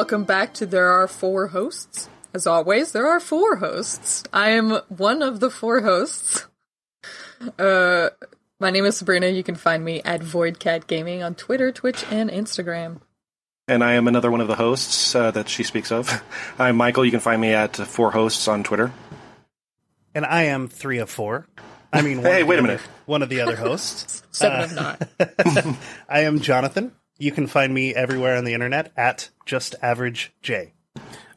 Welcome back to There Are Four Hosts. As always, there are four hosts. I am one of the four hosts. Uh, my name is Sabrina. You can find me at VoidCat Gaming on Twitter, Twitch, and Instagram. And I am another one of the hosts uh, that she speaks of. I'm Michael. You can find me at Four Hosts on Twitter. And I am three of four. I mean, one Hey, wait the a other- minute. One of the other hosts. Seven of not. I am Jonathan. You can find me everywhere on the internet at just average J.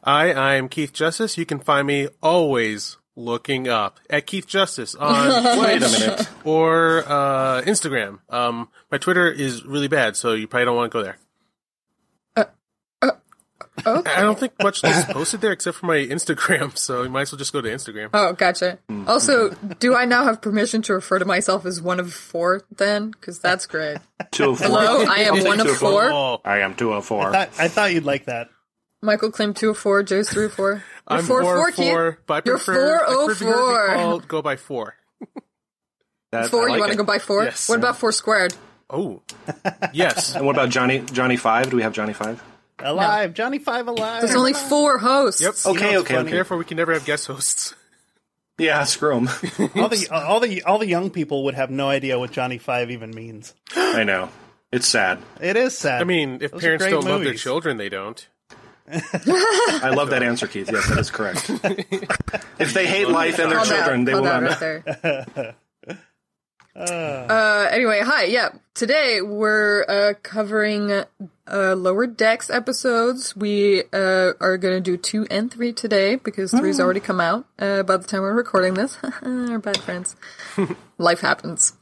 I, I am Keith Justice. You can find me always looking up at Keith Justice on Wait a minute. or uh, Instagram. Um, my Twitter is really bad, so you probably don't want to go there. Okay. I don't think much is posted there except for my Instagram, so you might as well just go to Instagram. Oh, gotcha. Hmm. Also, do I now have permission to refer to myself as one of four then? Because that's great. Two of four. Hello, I am one of Two four. Oh, I am two of four. Thought, I thought you'd like that. Michael claimed two of four. Joe's three of four. You're I'm four, four, four, Keith. four, but I You're prefer, I 404. prefer to called- go by four. That- Four, like you want to go by four? Yes. What about four squared? Oh, yes. And what about Johnny Johnny Five? Do we have Johnny Five? Alive, Johnny Five alive. There's only four hosts. Yep. Okay, know what's okay, funny? okay. Therefore, we can never have guest hosts. Yeah, screw him. all the all the all the young people would have no idea what Johnny Five even means. I know. It's sad. It is sad. I mean, if Those parents don't love their children, they don't. I love that answer, Keith. Yes, that is correct. if they hate life and their Call that- children, they call will that not. right there. Uh, anyway, hi. Yeah, today we're uh, covering uh, lower decks episodes. We uh, are going to do two and three today because three's already come out uh, by the time we're recording this. Our bad friends. Life happens.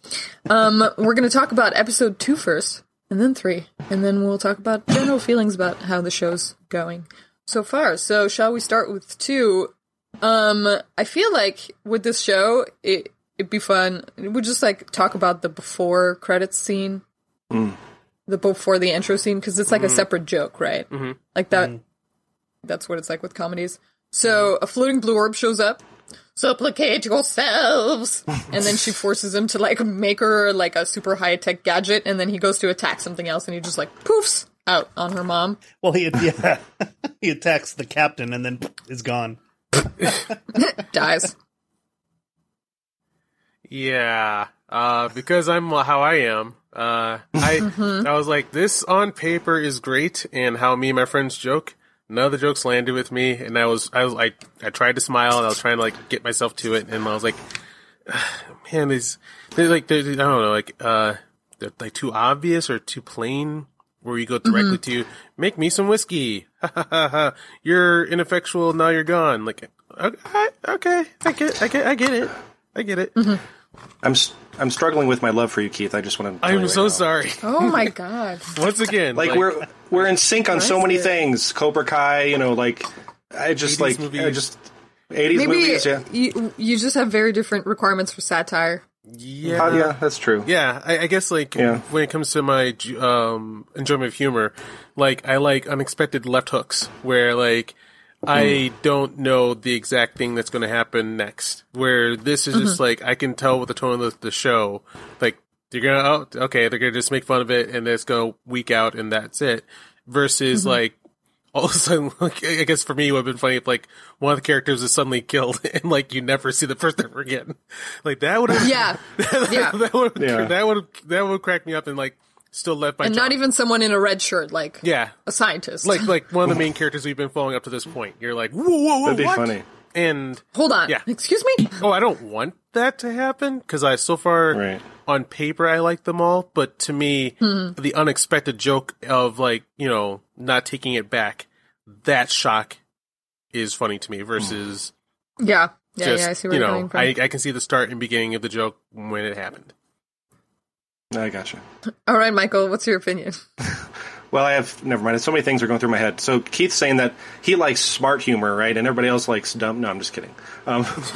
Um, we're going to talk about episode two first, and then three, and then we'll talk about general feelings about how the show's going so far. So, shall we start with two? Um, I feel like with this show, it it'd be fun. We'd just like talk about the before credits scene, mm. the before the intro scene, because it's like a mm-hmm. separate joke, right? Mm-hmm. Like that. Mm-hmm. That's what it's like with comedies. So a floating blue orb shows up. Supplicate yourselves, and then she forces him to like make her like a super high tech gadget, and then he goes to attack something else, and he just like poofs out on her mom. well, he yeah, he attacks the captain and then is gone. Dies. Yeah, uh, because I'm how I am. Uh, I Mm-hmm. I was like, this on paper is great, and how me and my friends joke. None of the jokes landed with me, and I was I was like I tried to smile, and I was trying to like get myself to it, and I was like, man, these they're like they're, I don't know, like uh, they're like too obvious or too plain. Where you go directly to make me some whiskey. you're ineffectual. Now you're gone. Like, okay, okay, I get, I get, I get it. I get it. I'm s- I'm struggling with my love for you, Keith. I just want to. I'm so sorry. Oh my god. Once again, Like, we're we're in sync on so many dude. things. Cobra Kai, you know, like I just 80s like I just 80s Maybe movies. Yeah, you you just have very different requirements for satire. yeah, Oh, yeah, that's true. yeah. I, I guess like Yeah. when it comes to my um, enjoyment of humor, like I like unexpected left hooks where like I hmm. don't know the exact thing that's going to happen next. Where this is just mm-hmm. like I can tell with the tone of the, the show, like they're gonna oh, okay, they're gonna just make fun of it and it's gonna weak out and that's it. Versus mm-hmm. like all of a sudden, like, I guess for me, it would have been funny if like one of the characters is suddenly killed and like you never see the person ever again. Like that would have, Yeah. Yeah. that would, Yeah. that would, that would crack me up and like still left by And jaw. not even someone in a red shirt, like yeah, a scientist. like like one of the main characters we've been following up to this point. You're like, whoa, whoa, whoa, That'd be what? funny. And hold on. Yeah. Excuse me? oh, I don't want that to happen because I so far Right. on paper I like them all, but to me, hmm. the unexpected joke of like you know not taking it back, that shock is funny to me versus Yeah. Yeah, just yeah, I see where you you're know coming from. I I can see the start and beginning of the joke when it happened. I gotcha. All right, Michael, what's your opinion? Well, I have never mind. So many things are going through my head. So Keith's saying that he likes smart humor, right? And everybody else likes dumb. No, I'm just kidding. Um,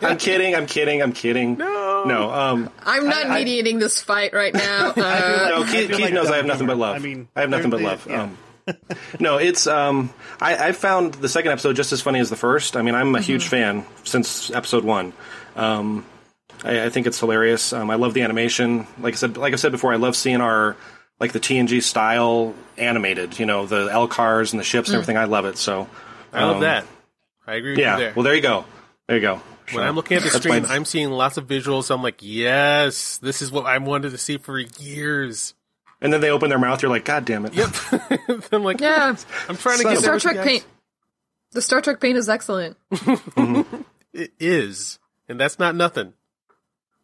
I'm kidding. I'm kidding. I'm kidding. No, no. Um, I'm not mediating this fight right now. Uh, no, Keith, Keith like knows I have nothing but love. I mean, I have nothing but love. yeah. Um, no, it's um, I, I found the second episode just as funny as the first. I mean, I'm a huge fan since episode one. Um, I, I think it's hilarious. Um, I love the animation. Like I said, like I said before, I love seeing our like the TNG style animated. You know, the LCARS and the ships and everything. I love it. So I love um, that. I agree with Yeah. you there. Well, there you go. There you go. when I'm looking at the That's screen, my- I'm seeing lots of visuals. I'm like, yes, this is what I wanted to see for years. and then they open their mouth. You're like, God damn it. Yep. I'm like, yeah, I'm trying to Son get of Star Trek paint. The Star Trek paint is excellent. It is, and that's not nothing.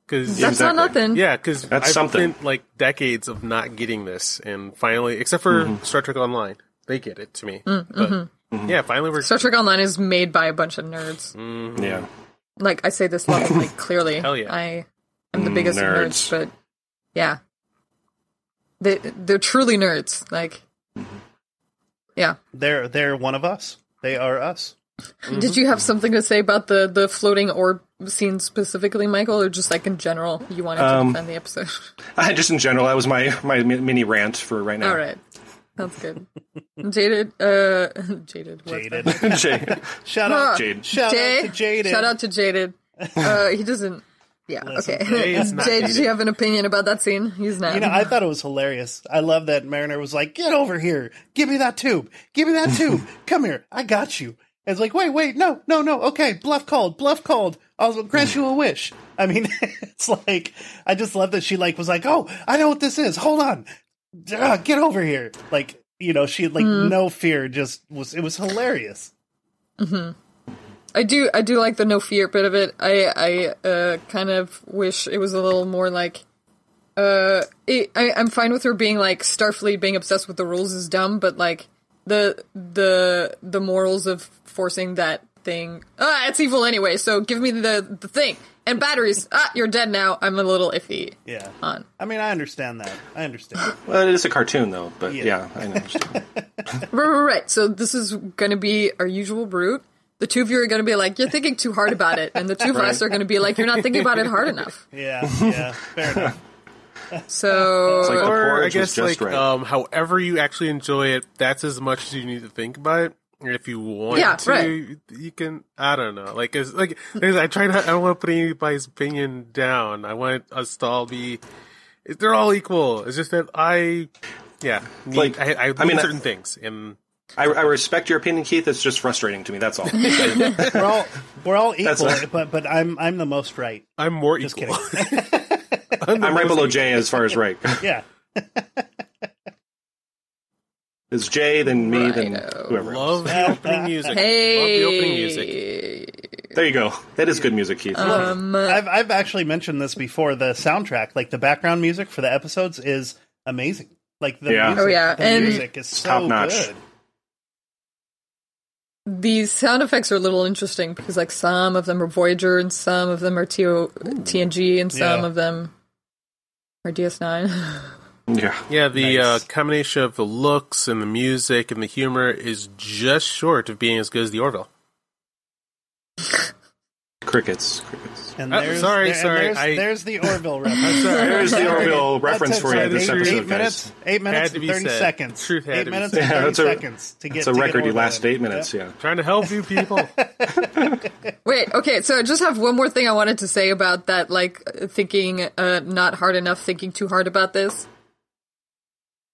Because That's exactly. not nothing. Yeah, because That's I've something. spent like decades of not getting this, and finally, except for Mm-hmm. Star Trek Online, they get it to me. Mm, But mm-hmm. yeah, finally we're Star Trek Online is made by a bunch of nerds. Yeah. Like I say this lovingly, clearly. Hell yeah. I am the biggest of nerds. nerds, but yeah, they they're truly nerds. Like, yeah. They're they're one of us. They are us. Did you have something to say about the the floating orb scene specifically, Michael, or just like in general? You wanted to Um, defend the episode. I, just in general, that was my my mini rant for right now. All right, sounds good. Jaded, uh, jaded, Jaded. Jay, Shout out, Jade. shout Jay, out to Jaded. Shout out to Jaded. Uh, he doesn't. Yeah. Listen, okay. Jay Jay, did jaded. you have an opinion about that scene? He's not. You know, I thought it was hilarious. I love that Mariner was like, "Get over here! Give me that tube! Give me that tube! Come here! I got you!" It's like, "Wait, wait, no, no, no. Okay, bluff called, bluff called. I'll grant you a wish." I mean, it's like I just love that she like was like, "Oh, I know what this is. Hold on, Ah, get over here!" Like you know, she had like no fear. Just was it was hilarious. I do. I do like the no fear bit of it. I. I uh, kind of wish it was a little more like. Uh, it, I, I'm fine with her being like Starfleet being obsessed with the rules is dumb, but like the the the morals of forcing that thing. Ah, it's evil anyway. So give me the the thing and batteries. Ah, you're dead now. I'm a little iffy Yeah, on. I mean, I understand that. I understand. well, it is a cartoon though, but Yeah. yeah, I understand. Right, right, right. So this is going to be our usual route. The two of you are going to be like, you're thinking too hard about it, and the two of us are going to be like, you're not thinking about it hard enough. Yeah, yeah, fair enough. So It's like the or I guess like right. um, however you actually enjoy it, that's as much as you need to think about it. And if you want Yeah, to, right. you can. I don't know. Like, it's, like there's- I try not. I don't want to put anybody's opinion down. I want us to all be. They're all equal. It's just that I, yeah, need, Like, I, I, I mean, need I- certain things, and I, I respect your opinion, Keith. It's just frustrating to me. That's all. We're all we're all equal, but but I'm I'm the most right. I'm more Just equal. I'm right below Jay as far as right. Yeah. It's Jay, then me, then Righto. whoever. Love the opening music. hey, Love the opening music. There you go. That is good music, Keith. Um, I've I've actually mentioned this before. The soundtrack, like the background music for the episodes, is amazing. Like the Yeah. music, Oh, yeah, the and- music is so Top notch. good. these sound effects are a little interesting because, like, some of them are Voyager and some of them are TO, TNG and some Yeah. of them are DS9. yeah. Yeah, the Nice. uh, combination of the looks and the music and the humor is just short of being as good as the Orville. Crickets. Crickets. And Oh, there's, sorry, there- and sorry, There's, I- there's the Orville reference. There's the Orville reference for you this eight, episode, eight guys. minutes, eight minutes and thirty said. seconds. Truth had eight to be minutes said. and Yeah, thirty a- seconds to get. It's a to record. You Orville last eight minutes. Yeah. Yeah. Trying to help you people. Wait, okay, so I just have one more thing I wanted to say about that, like, thinking uh, not hard enough, thinking too hard about this.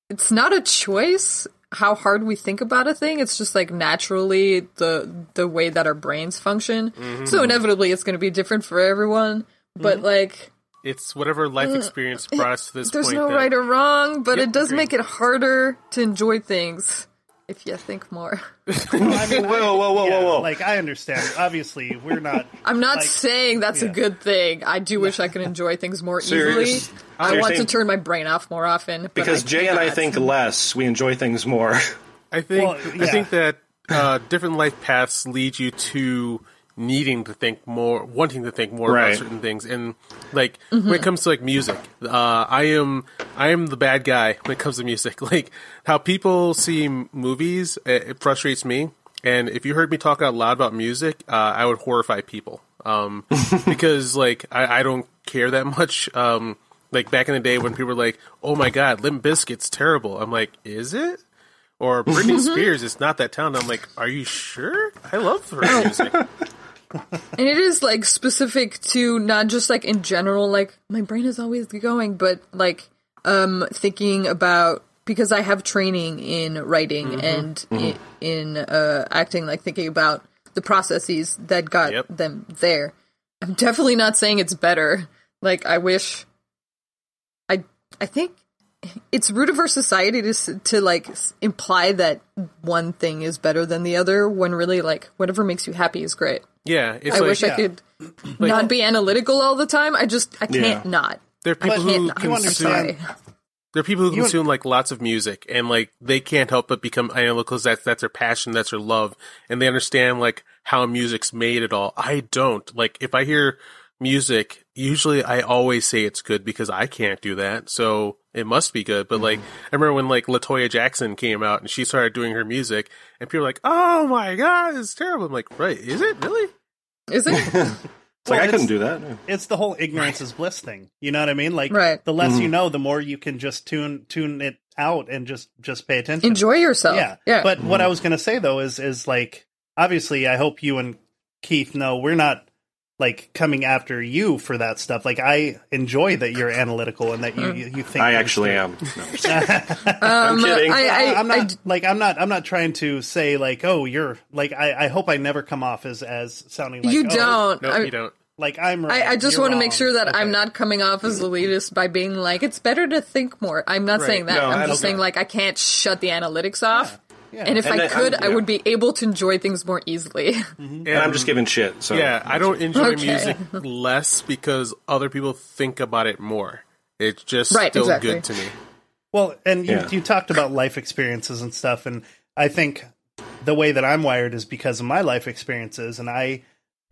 It's not a choice how hard we think about a thing. It's just like naturally the the way that our brains function. Mm-hmm. So inevitably it's going to be different for everyone. But mm-hmm. like, it's whatever life uh, experience brought us to this there's point. no that- right or wrong, but Yep, it does agreed. make it harder to enjoy things if you think more. I mean, Whoa, whoa, whoa, yeah, whoa, whoa. Like I understand. Obviously, we're not. I'm not Like, saying that's yeah. a good thing. I do wish I could enjoy things more So easily. so I want saying- to turn my brain off more often. Because Jay and I think less, we enjoy things more. I think Well, I think that uh, different life paths lead you to needing to think more, wanting to think more Right. about certain things. And like when it comes to like music, uh, I am I am the bad guy when it comes to music. Like how people see movies, it, it frustrates me. And if you heard me talk out loud about music, uh, I would horrify people. Um, because like I, I don't care that much. Um, like back in the day when people were like, "Oh my god, Limp Bizkit's terrible," I'm like, "Is it?" Or Britney Spears is not that talented. I'm like, "Are you sure?" I love her music. And it is like specific to not just like in general, like my brain is always going, but like um thinking about because I have training in writing and i in uh acting, like thinking about the processes that got Yep. them there. I'm definitely not saying it's better. Like I wish I I think it's rude of our society to to like imply that one thing is better than the other when really like whatever makes you happy is great. Yeah, it's I like wish I yeah. could not be analytical all the time. I just I can't Yeah. not. there are I people can't who not. consume there are people who You- consume like lots of music and like they can't help but become analytical. That's that's their passion, that's their love, and they understand like how music's made at all. I don't like if I hear music. Usually, I always say it's good because I can't do that, so it must be good. But like, I remember when like Latoya Jackson came out and she started doing her music, and people were like, "Oh my god, it's terrible." I'm like, "Right? Is it really?" Is it? It's like Well, I couldn't do that. it's the whole ignorance is bliss thing. You know what I mean? Like Right. the less you Mm-hmm. know, the more you can just tune tune it out and just just pay attention. Enjoy yourself. Yeah. Yeah. But what I was going to say though is is like obviously I hope you and Keith know we're not like coming after you for that stuff. Like I enjoy that you're analytical and that you you, you think I actually am. No, I'm um, kidding. I, I, I'm not d- like I'm not I'm not trying to say like oh you're like I, I hope I never come off as as sounding like you oh, don't. No, I, you don't. like I'm right, I, I just want to make sure that Okay. I'm not coming off as elitist by being like it's better to think more. I'm not Right. saying that. No, I'm I just don't- saying like I can't shut the analytics off. Yeah. And if And I I'm- could, um, I yeah. would be able to enjoy things more easily. Mm-hmm. and I'm just giving shit. So Yeah, I don't enjoy Okay. music less because other people think about it more. It's just Right, still exactly. good to me. Well, and you, Yeah. you talked about life experiences and stuff, and I think the way that I'm wired is because of my life experiences, and I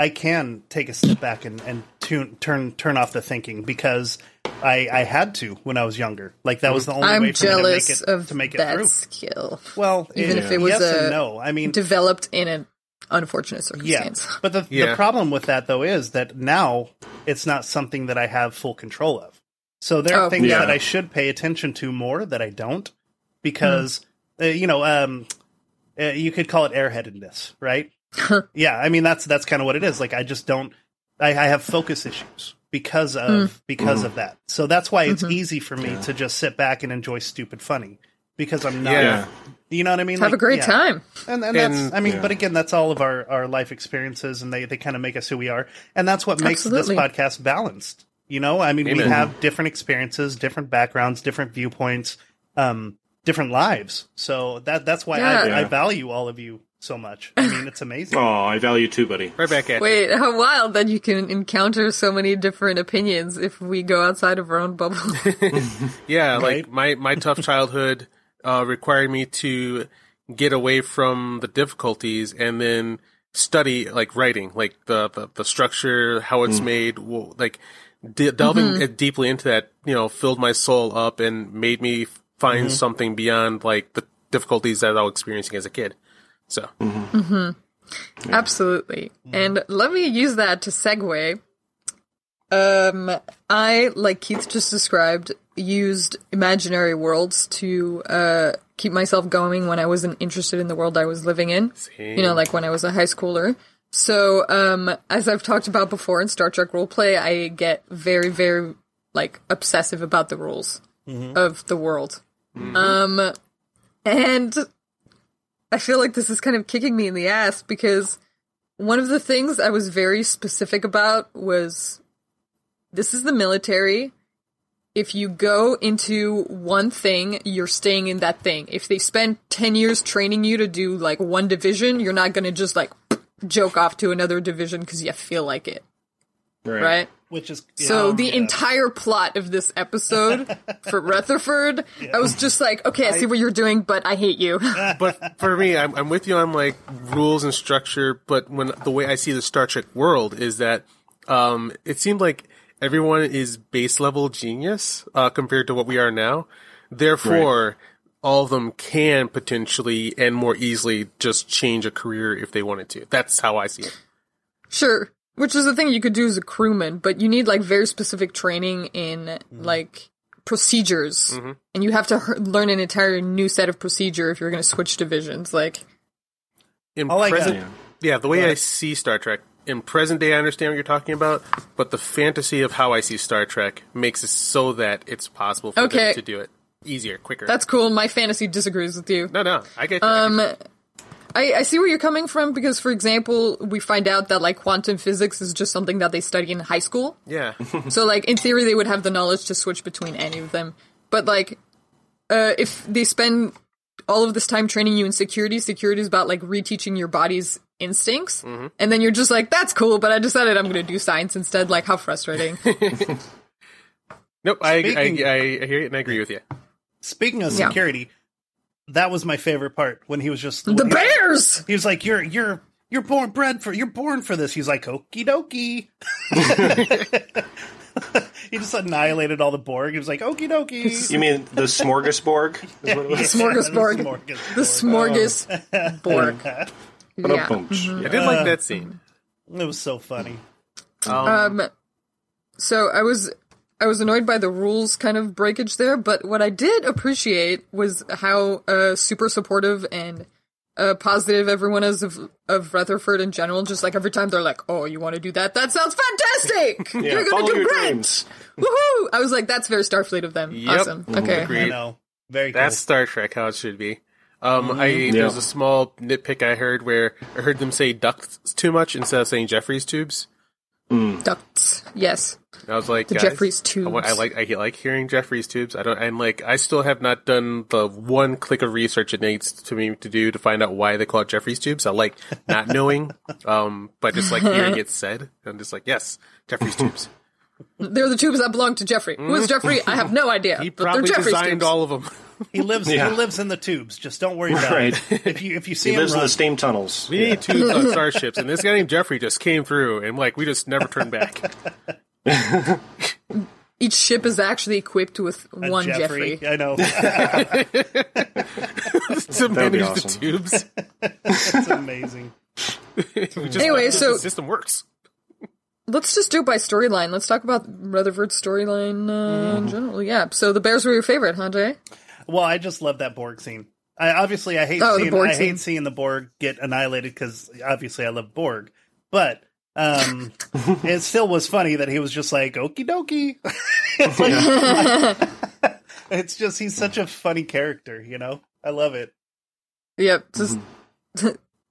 I can take a step back and, and tune, turn turn off the thinking because I I had to when I was younger. Like that was the only way I'm for me to make it of to make it that through. skill. Well, even if it was yes a and no. I mean, Developed in an unfortunate circumstance. yeah, circumstance. but the, the problem with that though is that now it's not something that I have full control of. So there are Oh, things yeah. that I should pay attention to more that I don't because uh, you know um, uh, you could call it airheadedness, right? yeah, I mean that's that's kind of what it is. Like I just don't. I, I have focus issues because of because of that. So that's why it's easy for me to just sit back and enjoy stupid funny because I'm not. Yeah. You know what I mean? Have Like, a great yeah. time. And, and that's, And- I mean, yeah. but again, that's all of our, our life experiences and they, they kind of make us who we are. And that's what makes Absolutely. this podcast balanced. You know, I mean, we have different experiences, different backgrounds, different viewpoints, um, different lives. So that, that's why I, Yeah. I value all of you so much. I mean, it's amazing. Oh, I value too, buddy. Right back at you. Wait, how wild that you can encounter so many different opinions if we go outside of our own bubble. Yeah, Right? like my my tough childhood uh, required me to get away from the difficulties and then study like writing, like the the, the structure, how it's mm. made, like de- delving it deeply into that. You know, filled my soul up and made me find mm-hmm. something beyond like the difficulties that I was experiencing as a kid. So Absolutely. And let me use that to segue. Um, I, like Keith just described, used imaginary worlds to uh, keep myself going when I wasn't interested in the world I was living in. You know, like when I was a high schooler. So, um, as I've talked about before in Star Trek roleplay, I get very, very, like, obsessive about the rules of the world. Um, and I feel like this is kind of kicking me in the ass because one of the things I was very specific about was this is the military. If you go into one thing, you're staying in that thing. If they spend 10 years training you to do like one division, you're not going to just like joke off to another division because you feel like it. Right? which is So the yeah. entire plot of this episode for Rutherford, I was just like, okay, I see what you're doing, but I hate you. but for me, I'm, I'm with you on like rules and structure. But when the way I see the Star Trek world is that um, it seemed like everyone is base level genius uh, compared to what we are now. Therefore, all of them can potentially and more easily just change a career if they wanted to. That's how I see it. Sure. Which is the thing you could do as a crewman, but you need like very specific training in like procedures, and you have to he- learn an entire new set of procedure if you're going to switch divisions. Like, In I like present, that. yeah, the way I see Star Trek in present day, I understand what you're talking about, but the fantasy of how I see Star Trek makes it so that it's possible for Okay. them to do it easier, quicker. that's cool. My fantasy disagrees with you. no, no, I get you. I Um, get you. I, I see where you're coming from because, for example, we find out that like quantum physics is just something that they study in high school. yeah, So, like, in theory, they would have the knowledge to switch between any of them. But, like, uh, if they spend all of this time training you in security, security is about, like, reteaching your body's instincts. And then you're just like, that's cool, but I decided I'm going to do science instead. Like, how frustrating. nope, I, I, I, I hear it and I agree with you. Speaking of Yeah. Security, that was my favorite part when he was just the Bears! He was like, "You're you're you're born bred for you're born for this." He's like, "Okie dokie." he just annihilated all the Borg. He was like, "Okie dokie." You mean the smorgasbord? Is what it was? Smorgasbord. The smorgasbord. yeah. Ba-dum-bum. I did like that scene. It was so funny. Um, Um, so I was I was annoyed by the rules kind of breakage there, but what I did appreciate was how uh, super supportive and uh, positive everyone is of of Rutherford in general. Just like every time they're like, "Oh, you want to do that? That sounds fantastic! Yeah, You're gonna do your great! dreams. Woohoo!" I was like, "That's very Starfleet of them. Yep. Awesome. Okay, Agreed. I know, very cool. That's Star Trek, how it should be. Um, I there's a small nitpick I heard where I heard them say ducts too much instead of saying Jefferies tubes. Ducts. Yes, I was like, The guys, Jefferies I, I like I like hearing Jefferies tubes. I don't and like I still have not done the one click of research it needs to me to do to find out why they call it Jefferies tubes. I like not knowing, um, but just like hearing it said, I'm just like, yes, Jefferies tubes. they're the tubes that belong to Jeffrey. Who is Jeffrey? I have no idea. He but they're probably Jeffrey's designed tubes. all of them. He lives. Yeah. He lives in the tubes. Just don't worry about Right. it. If you if you see He him lives in the steam tunnels. We need tubes on starships, and this guy named Jeffrey just came through, and like we just never turned back. Each ship is actually equipped with a one Jeffrey. I know. to That'd manage awesome. the tubes. It's amazing. Just- Anyway, so- the system works. Let's just do it by storyline. Let's talk about Rutherford's storyline uh, in general. Yeah. So the Bears were your favorite, huh, Jay? Well, I just love that Borg scene. I obviously I hate Oh, seeing I scene. hate seeing the Borg get annihilated because obviously I love Borg, but um, it still was funny that he was just like okie dokie. it's, like, it's just he's such a funny character, you know. I love it. Yep. Just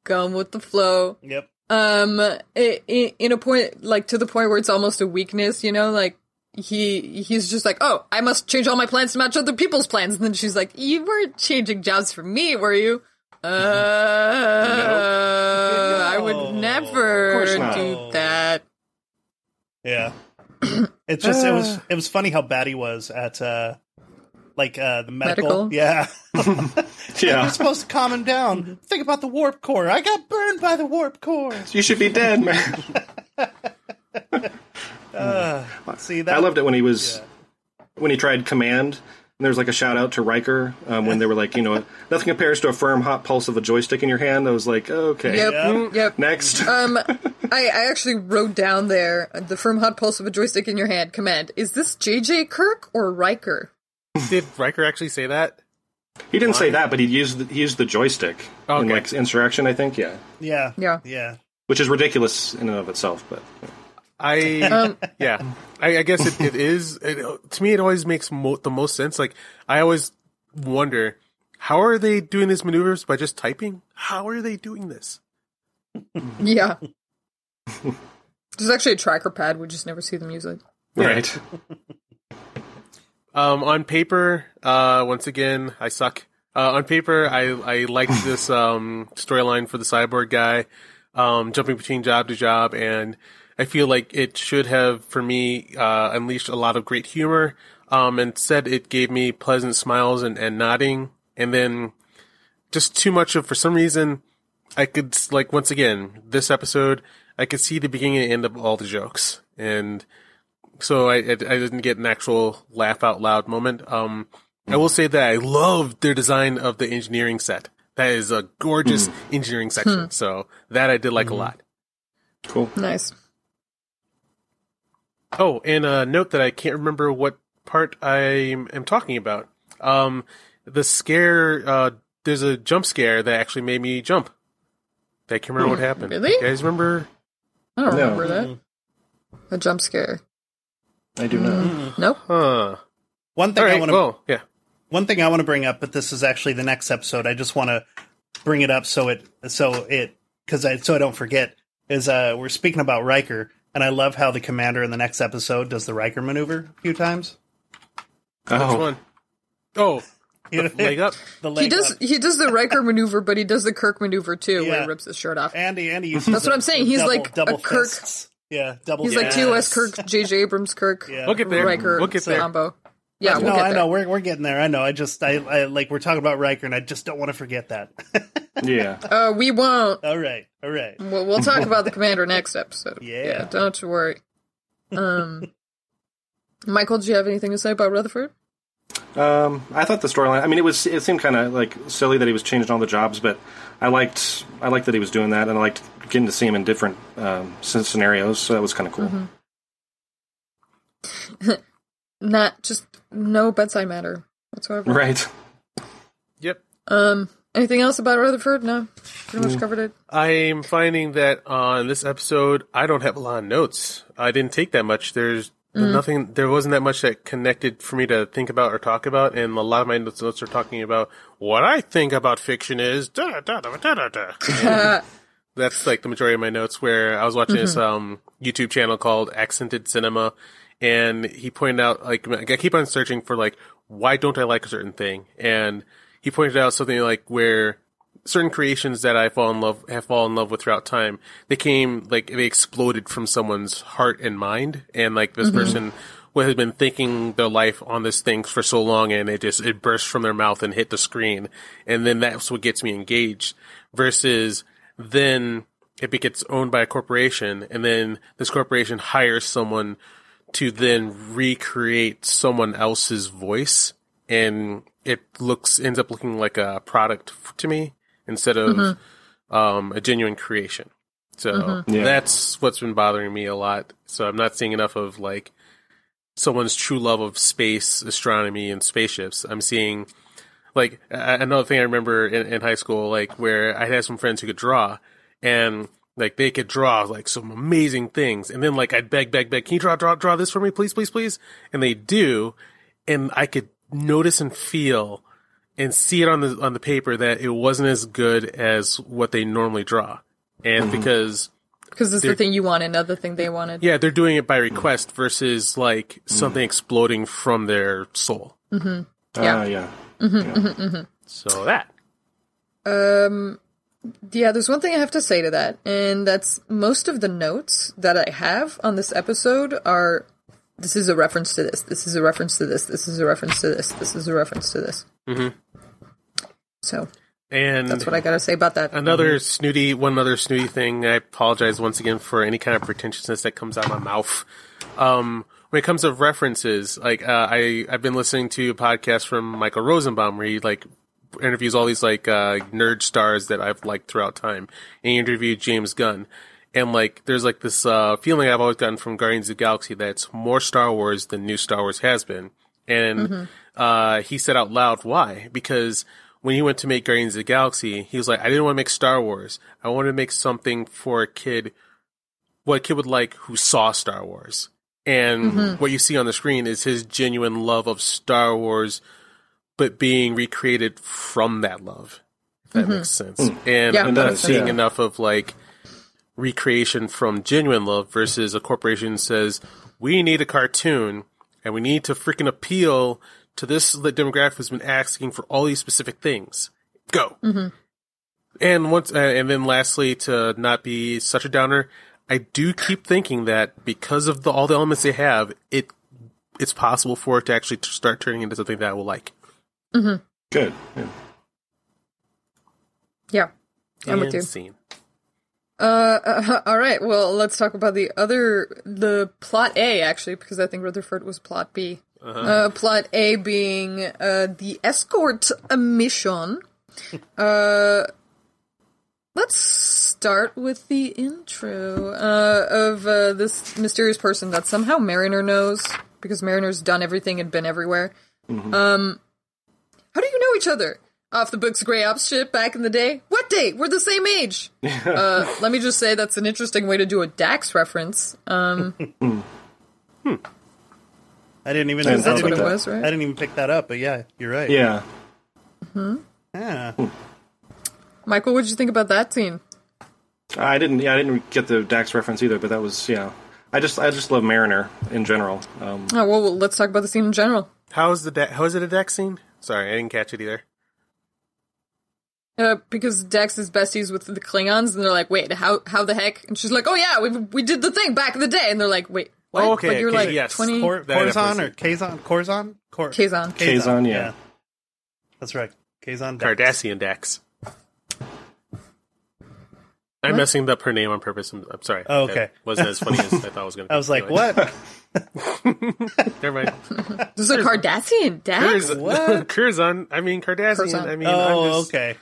gone with the flow. Yep. Um, i- i- in a point, like to the point where it's almost a weakness, you know, like he he's just like, oh, I must change all my plans to match other people's plans, and then she's like, you weren't changing jobs for me, were you? Uh, I would never Of course not. do that. Yeah. It's just it was it was funny how bad he was at uh like uh the medical. Medical? Yeah. You're supposed to calm him down. Think about the warp core. I got burned by the warp core. you should be dead, man. See that I loved it when he was when he tried command. And there was like a shout out to Riker um, when they were like, you know, nothing compares to a firm hot pulse of a joystick in your hand. I was like, okay, Yep, Yeah. yep. next. Um, I, I actually wrote down there the firm hot pulse of a joystick in your hand. Command: Is this JJ Kirk or Riker? Did Riker actually say that? he didn't say that, but he used the, he used the joystick in like insurrection. I think, yeah, Yeah. Yeah. Yeah. which is ridiculous in and of itself. But I Um, yeah, I, I guess it, it is. It, to me, it always makes mo- the most sense. Like I always wonder, how are they doing these maneuvers by just typing? How are they doing this? Yeah. There's actually a tracker pad. We just never see them use it. right, Um, on paper, uh, once again, I suck. Uh, on paper, I I liked this um storyline for the cyborg guy, um, jumping between job to job, and I feel like it should have, for me, uh, unleashed a lot of great humor. Um, instead, it gave me pleasant smiles and, and nodding, and then just too much of, for some reason, I could, like, once again, this episode, I could see the beginning and end of all the jokes. And so I, I, I didn't get an actual laugh out loud moment. Um, I will say that I loved their design of the engineering set. That is a gorgeous engineering section. So that I did like a lot. Cool. Nice. Oh, and a note that I can't remember what part I am talking about. Um, the scare, uh, there's a jump scare that actually made me jump. I can't remember what happened. Really? You guys remember? I don't No. remember that. A jump scare. I do not. Nope. Huh. One thing All I want to Well, yeah. one thing I want to bring up, but this is actually the next episode. I just want to bring it up so it so it because I so I don't forget. Is uh we're speaking about Riker, and I love how the commander in the next episode does the Riker maneuver a few times. Which Oh, one? Oh, You know, leg up. the leg He does up. he does the Riker maneuver, but he does the Kirk maneuver too, where he rips his shirt off. Andy, Andy uses That's what I'm saying. He's double- like a double Kirk- fists. Yeah, double. He's like fists. TOS Kirk, J.J. Abrams Kirk, Yeah. We'll get there. Riker We'll get there. combo. Yeah, no, we'll get I there. know we're we're getting there. I know. I just I, I like we're talking about Riker, and I just don't want to forget that. yeah. Uh, we won't. all right, all right. We'll, we'll talk about the commander next episode. Yeah. yeah don't you worry. Um, Michael, do you have anything to say about Rutherford? Um, I thought the storyline. I mean, it was it seemed kind of like silly that he was changing all the jobs, but I liked I liked that he was doing that, and I liked getting to see him in different um, scenarios. So that was kind of cool. Not just no bedside matter whatsoever. Right. Yep. Um, anything else about Rutherford? No, pretty much covered it. I'm finding that on this episode, I don't have a lot of notes. I didn't take that much. There's nothing, there wasn't that much that connected for me to think about or talk about, and a lot of my notes, notes are talking about what I think about fiction is da da da da da da. That's like the majority of my notes. Where I was watching this um YouTube channel called Accented Cinema, and he pointed out like I keep on searching for like why don't I like a certain thing, and he pointed out something like where certain creations that I fall in love have fallen in love with throughout time, they came like they exploded from someone's heart and mind, and like this mm-hmm. person who had been thinking their life on this thing for so long, and it just it burst from their mouth and hit the screen, and then that's what gets me engaged. Versus then it gets owned by a corporation, and then this corporation hires someone to then recreate someone else's voice and it looks ends up looking like a product to me instead of um, a genuine creation. So Yeah. that's what's been bothering me a lot. So I'm not seeing enough of like someone's true love of space, astronomy, and spaceships. I'm seeing like another thing I remember in, in high school, like where I had some friends who could draw, and like they could draw like some amazing things, and then like I'd beg, beg, beg, can you draw, draw, draw this for me, please, please, please, and they do, and I could notice and feel and see it on the on the paper that it wasn't as good as what they normally draw, and mm-hmm. because Because it's the thing you wanted, not the thing they wanted. yeah, they're doing it by request versus like mm-hmm. something exploding from their soul. Yeah. Ah, yeah. So that. Um, yeah, there's one thing I have to say to that, and that's most of the notes that I have on this episode are this is a reference to this, this is a reference to this, this is a reference to this, this is a reference to this. Mhm. So And that's what I gotta say about that. Another snooty, one other snooty thing. I apologize once again for any kind of pretentiousness that comes out of my mouth. Um, when it comes to references, like uh, I I've been listening to a podcast from Michael Rosenbaum where he like interviews all these like uh, nerd stars that I've liked throughout time, and he interviewed James Gunn. And like, there's like this uh, feeling I've always gotten from Guardians of the Galaxy that it's more Star Wars than new Star Wars has been. And uh, he said out loud why because when he went to make Guardians of the Galaxy, he was like, I didn't want to make Star Wars. I wanted to make something for a kid, what a kid would like who saw Star Wars. And what you see on the screen is his genuine love of Star Wars, but being recreated from that love. If that mm-hmm. makes sense. Mm. And Yeah, I'm not seeing yeah. enough of like recreation from genuine love versus a corporation says, we need a cartoon and we need to freaking appeal to this demographic who's been asking for all these specific things. Go. Mm-hmm. And once, uh, and then lastly, to not be such a downer, I do keep thinking that because of the, all the elements they have, it it's possible for it to actually start turning into something that I will like. Good. Yeah. Yeah. I'm with you. scene. Uh, uh, all right. Well, let's talk about the other, the plot A actually, because I think Rutherford was plot B. uh plot A being uh, the escort mission. uh, let's start with the intro uh, of uh, this mysterious person that somehow Mariner knows because Mariner's done everything and been everywhere. Um, how do you know each other? Off the books Grey Ops ship back in the day? What date? We're the same age. uh, let me just say that's an interesting way to do a Dax reference. Um, I didn't even. Yeah, I that's didn't what it even- was, right? I didn't even pick that up, but yeah, you're right. Yeah. Yeah. Michael, what did you think about that scene? I didn't. Yeah, I didn't get the Dax reference either, but that was yeah. I just I just love Mariner in general. Um, Oh, well, well, let's talk about the scene in general. How is the de- how is it a deck scene? Sorry, I didn't catch it either. Uh, because Dax is besties with the Klingons, and they're like, "Wait, how how the heck?" And she's like, "Oh yeah, we we did the thing back in the day." And they're like, "Wait, what?" Oh, okay, But you're okay, like yes. twenty. Cor- Curzon or definitely Kazon? Curzon? Cor- Kazon. Kazon, yeah. That's right. Kazon. Dax. Cardassian Dex. I'm What? messing up her name on purpose. I'm, I'm sorry. Oh, okay. That wasn't as funny as I thought it was going to be. I was like, Anyway, what? Never mind. Is a Cardassian Dax. Curz- What? Curzon. I mean, Cardassian. Curzon. I mean, oh, I'm just okay.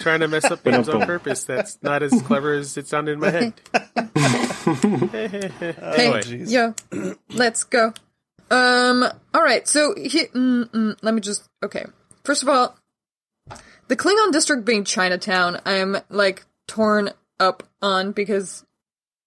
trying to mess up names on purpose. That's not as clever as it sounded in my head. Hey, Anyway. jeez. yeah, let's go. Um, all right. So, he, mm, mm, let me just. Okay. First of all, the Klingon district being Chinatown, I'm like torn up on because,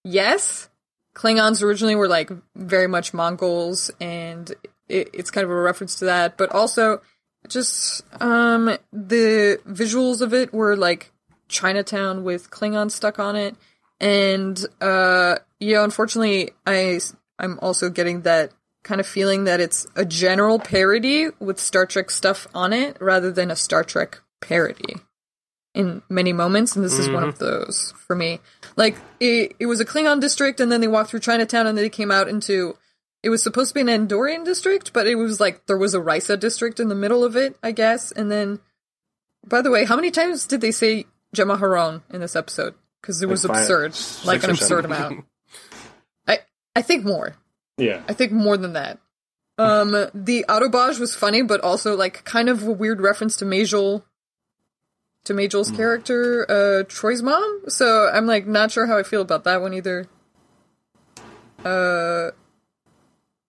yes, Klingons originally were like very much Mongols, and it, it's kind of a reference to that. But also, just um, the visuals of it were like Chinatown with Klingon stuck on it, and uh, yeah, unfortunately, I I'm also getting that kind of feeling that it's a general parody with Star Trek stuff on it rather than a Star Trek parody in many moments, and this is one of those for me. Like it, it was a Klingon district, and then they walked through Chinatown, and then they came out into. It was supposed to be an Andorian district, but it was like there was a Risa district in the middle of it, I guess. And then, by the way, how many times did they say Gemma Haron in this episode? Because it was Like absurd, six like an absurd seven. amount. I I think more. yeah. I think more than that. Um, the Autobage was funny, but also like kind of a weird reference to Majel, to Majel's character, uh, Troi's mom. So I'm like not sure how I feel about that one either. Uh,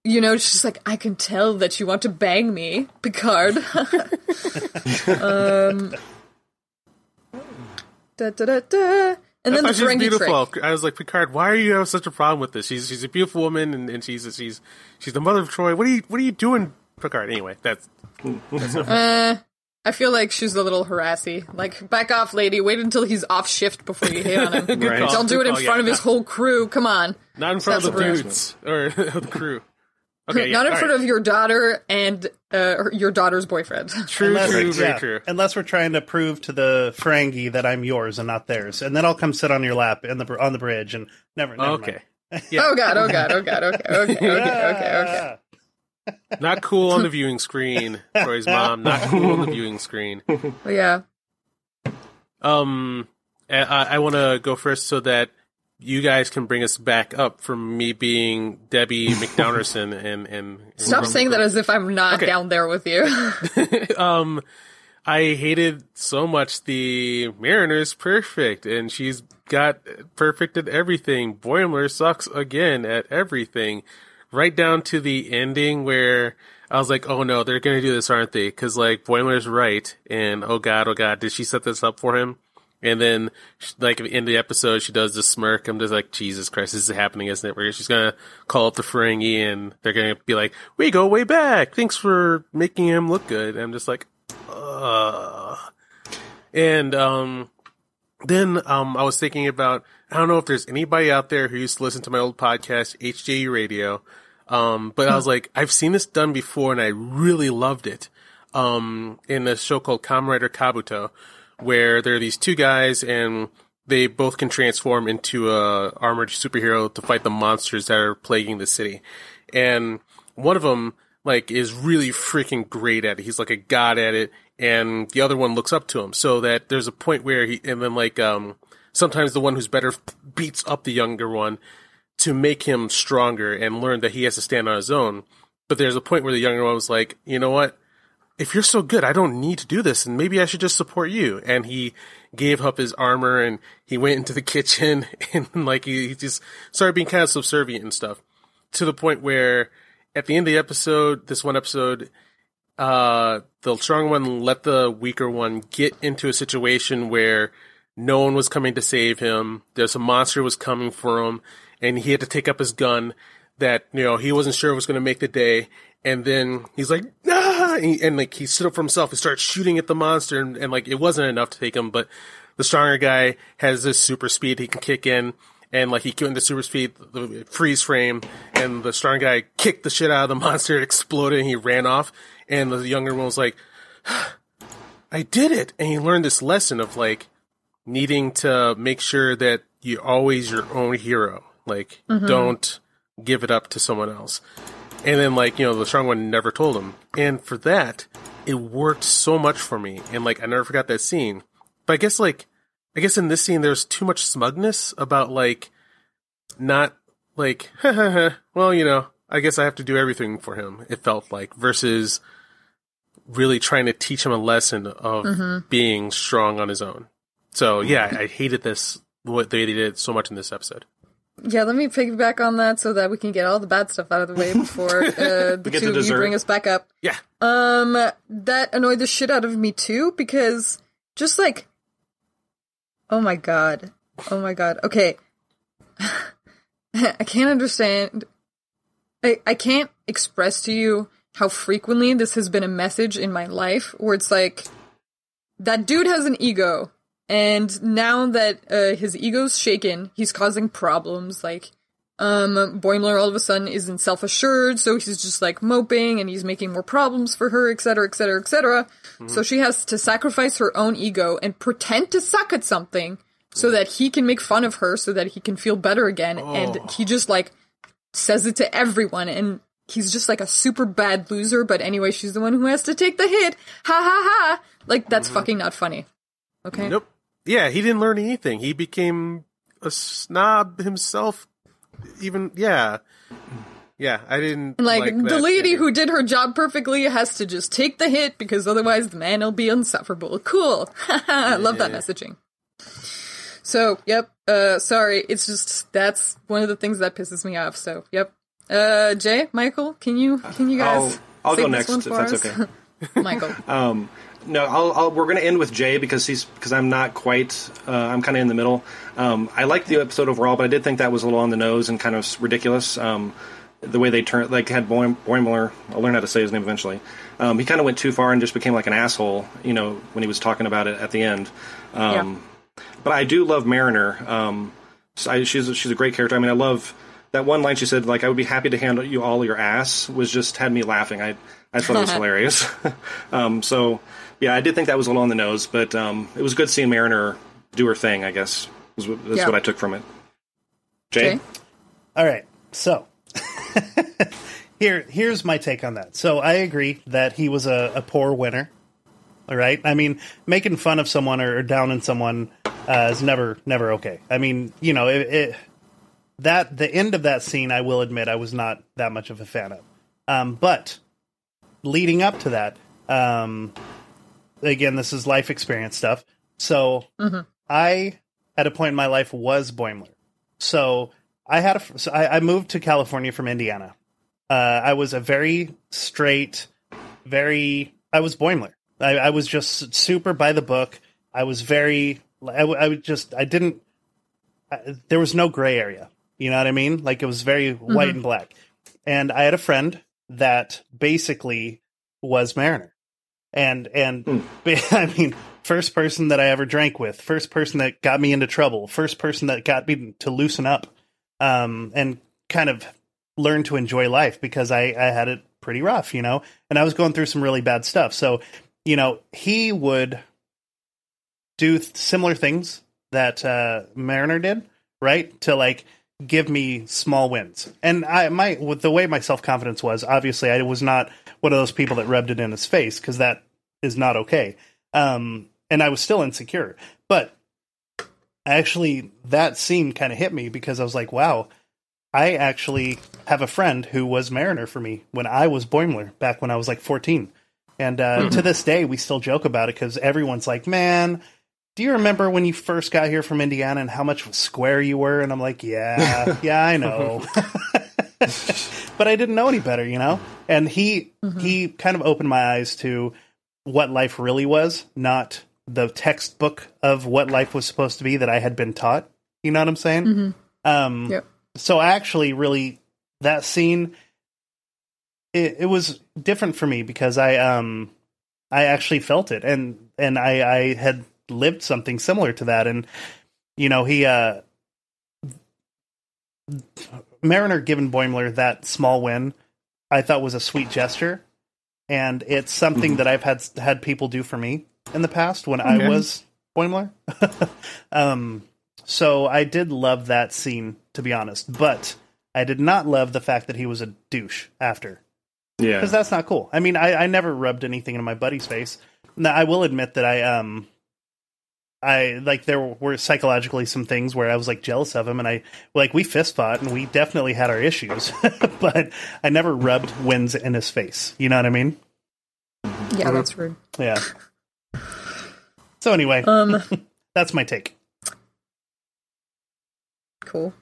you know, she's like, I can tell that you want to bang me, Picard. um, da da da da. And then the I thought she was beautiful. trick. I was like, Picard, why are you having such a problem with this? She's she's a beautiful woman, and, and she's she's she's the mother of Troi. What are you what are you doing, Picard? Anyway, that's Uh, I feel like she's a little harassy. Like, back off, lady. Wait until he's off shift before you hit on him. Right. Don't do it in Oh, yeah, front of his not- whole crew. Come on. not in front of the That's dudes or the crew. Okay, yeah, Not in all front right. of your daughter and uh, her- your daughter's boyfriend. True, Unless, true, very yeah, true. unless we're trying to prove to the Ferengi that I'm yours and not theirs, and then I'll come sit on your lap in the br- on the bridge and never. never Okay, mind. Oh god, oh god, oh god, okay, okay, okay, okay, okay. Not cool on the viewing screen. Troi's mom, not cool on the viewing screen. But yeah. Um, I, I want to go first so that you guys can bring us back up from me being Debbie McDownderson and and Stop saying that as if I'm not Okay. down there with you. um, I hated so much the Mariner's perfect, and she's got perfect at everything. Boimler sucks again at everything, right down to the ending where I was like, "Oh no, they're gonna do this, aren't they?" Because like Boimler's right, and oh god, oh god, did she set this up for him? And then, like in the episode, she does the smirk. I'm just like, Jesus Christ, this is happening, isn't it? Where she's gonna call up the Ferengi, and they're gonna be like, "We go way back. Thanks for making him look good." And I'm just like, uh. And um, then um, I was thinking about I don't know if there's anybody out there who used to listen to my old podcast HJU Radio, um, but I was like, I've seen this done before, and I really loved it. Um, in a show called Rider Kabuto, where there are these two guys and they both can transform into a armored superhero to fight the monsters that are plaguing the city. And one of them like is really freaking great at it. He's like a god at it, and the other one looks up to him. So that there's a point where he and then like um sometimes the one who's better beats up the younger one to make him stronger and learn that he has to stand on his own. But there's a point where the younger one was like, you know what? If you're so good, I don't need to do this, and maybe I should just support you. And he gave up his armor and he went into the kitchen and like he, he just started being kind of subservient and stuff to the point where at the end of the episode, this one episode, uh, the strong one let the weaker one get into a situation where no one was coming to save him. There's a monster was coming for him, and he had to take up his gun that you know he wasn't sure was going to make the day. And then he's like, ah! and, he- and, like he stood up for himself and started shooting at the monster, and, and like it wasn't enough to take him, but the stronger guy has this super speed he can kick in, and like he went into super speed, the freeze frame, and the strong guy kicked the shit out of the monster, it exploded, and he ran off, and the younger one was like, I did it, and he learned this lesson of like needing to make sure that you're always your own hero, like mm-hmm. don't give it up to someone else. And then like, you know, the strong one never told him. And for that, it worked so much for me. And like I never forgot that scene. But I guess like I guess in this scene there's too much smugness about like not like well, you know, I guess I have to do everything for him, it felt like, versus really trying to teach him a lesson of mm-hmm. being strong on his own. So yeah, I, I hated this what they did so much in this episode. Yeah, let me piggyback on that so that we can get all the bad stuff out of the way before uh, the two of you bring us back up. Yeah. Um, that annoyed the shit out of me too because just like, oh my god, oh my god. Okay, I can't understand. I I can't express to you how frequently this has been a message in my life where it's like that dude has an ego and now that uh, his ego's shaken he's causing problems like um boimler all of a sudden isn't self-assured so he's just like moping and he's making more problems for her etc etc etc so she has to sacrifice her own ego and pretend to suck at something so that he can make fun of her so that he can feel better again. And he just like says it to everyone and he's just like a super bad loser but anyway she's the one who has to take the hit. Ha ha ha. Like that's fucking not funny. Okay? Nope. Yeah, he didn't learn anything. He became a snob himself. Even yeah, yeah. I didn't like, like, the that lady idea. who did her job perfectly has to just take the hit because otherwise the man will be insufferable cool i love that messaging so yep uh sorry it's just that's one of the things that pisses me off so yep uh jay michael can you can you guys I'll- I'll go next, if that's us? okay. michael Um, no, I'll, I'll, we're going to end with Jay because he's because I'm not quite. Uh, I'm kind of in the middle. Um, I liked the episode overall, but I did think that was a little on the nose and kind of ridiculous. Um, the way they turned, like had Boim, Boimler. I'll learn how to say his name eventually. Um, he kind of went too far and just became like an asshole. You know, when he was talking about it at the end. Um, But I do love Mariner. Um, so I, she's a, she's a great character. I mean, I love that one line she said, like, "I would be happy to handle you all your ass." Was just had me laughing. I I thought it was hilarious. um, so yeah, I did think that was a little on the nose, but um, it was good seeing Mariner do her thing. I guess was what, that's Yeah. what I took from it. Jay, Jay? All right. So here here's my take on that. So I agree that he was a, a poor winner. All right. I mean, making fun of someone or, or downing someone uh, is never never okay. I mean, you know, it, it that the end of that scene, I will admit, I was not that much of a fan of. Um, but leading up to that, um, again, this is life experience stuff. So I, at a point in my life, was Boimler. So I had a, so I, I moved to California from Indiana. Uh, I was a very straight, very. I was Boimler. I, I was just super by the book. I was very. I would just. I didn't. I, there was no gray area. You know what I mean? Like it was very white and black. And I had a friend that basically was Mariner, and and I mean, first person that I ever drank with, first person that got me into trouble, first person that got me to loosen up, um, and kind of learn to enjoy life because I I had it pretty rough, you know, and I was going through some really bad stuff. So, you know, he would do th- similar things that uh, Mariner did, right? To like give me small wins. And I my with the way my self confidence was, obviously I was not one of those people that rubbed it in his face because that is not okay. Um, and I was still insecure, but actually that scene kind of hit me because I was like, wow, I actually have a friend who was Mariner for me when I was Boimler back when I was like 14. And uh, to this day, we still joke about it because everyone's like, man, do you remember when you first got here from Indiana and how much square you were? And I'm like, yeah, yeah, I know. but I didn't know any better, you know? And he he kind of opened my eyes to what life really was, not the textbook of what life was supposed to be that I had been taught. You know what I'm saying? Um, Yep. so actually really that scene it, it was different for me because i um i actually felt it and and i i had lived something similar to that and you know he uh mariner given boimler that small win i thought was a sweet gesture and it's something that i've had had people do for me in the past when i was boimler um so I did love that scene, to be honest, but I did not love the fact that he was a douche after, Yeah. because that's not cool. I mean, I, I never rubbed anything in my buddy's face. Now, I will admit that I um, I like there were psychologically some things where I was like jealous of him, and I like we fist fought and we definitely had our issues, but I never rubbed wins in his face. You know what I mean? Yeah, that's rude. Yeah. So anyway, Um, that's my take. cool.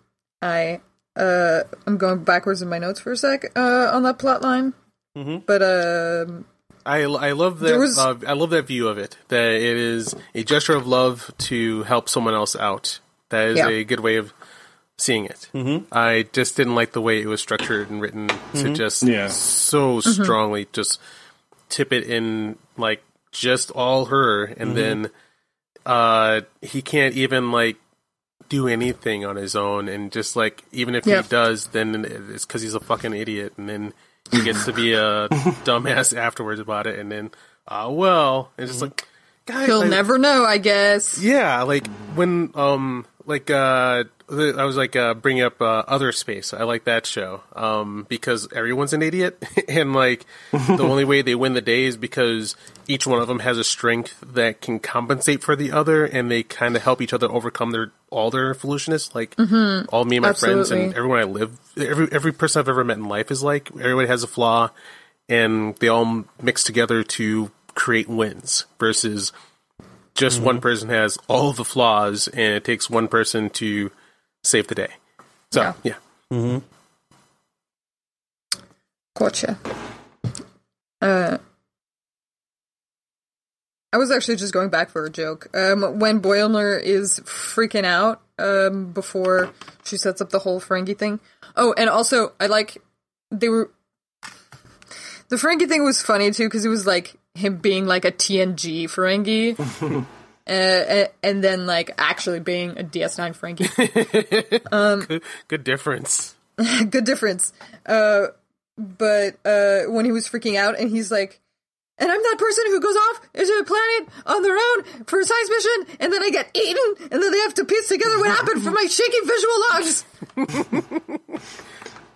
I uh, I'm going backwards in my notes for a sec uh, on that plot line. Mhm. But um, I, I love that. Was- uh, I love that view of it. That it is a gesture of love to help someone else out. That is Yeah. a good way of seeing it. Mm-hmm. I just didn't like the way it was structured and written to just Yeah. so strongly just tip it in like just all her, and then uh, he can't even like do anything on his own, and just like even if Yeah. he does, then it's because he's a fucking idiot, and then he gets to be a dumbass afterwards about it, and then ah well, and just like guys, he'll I- never know, I guess. yeah, like when um like uh I was like uh bringing up uh, Other Space. I like that show um because everyone's an idiot and like the only way they win the day is because each one of them has a strength that can compensate for the other and they kind of help each other overcome their all their foolishness. Like mm-hmm. all me and my friends and everyone I live every every person I've ever met in life is like everybody has a flaw and they all mix together to create wins versus just mm-hmm. one person has all the flaws and it takes one person to save the day. So, Yeah. yeah. Mm-hmm. Gotcha. Uh, I was actually just going back for a joke. Um, when Boimler is freaking out um, before she sets up the whole Ferengi thing. Oh, and also I like they were the Ferengi thing was funny too because it was like him being like a TNG Ferengi. Uh, and then, like, actually being a DS9 Ferengi. Good, good difference. good difference. Uh, but uh, when he was freaking out, and he's like, "And I'm that person who goes off into a planet on their own for a science mission, and then I get eaten, and then they have to piece together what happened from my shaky visual logs."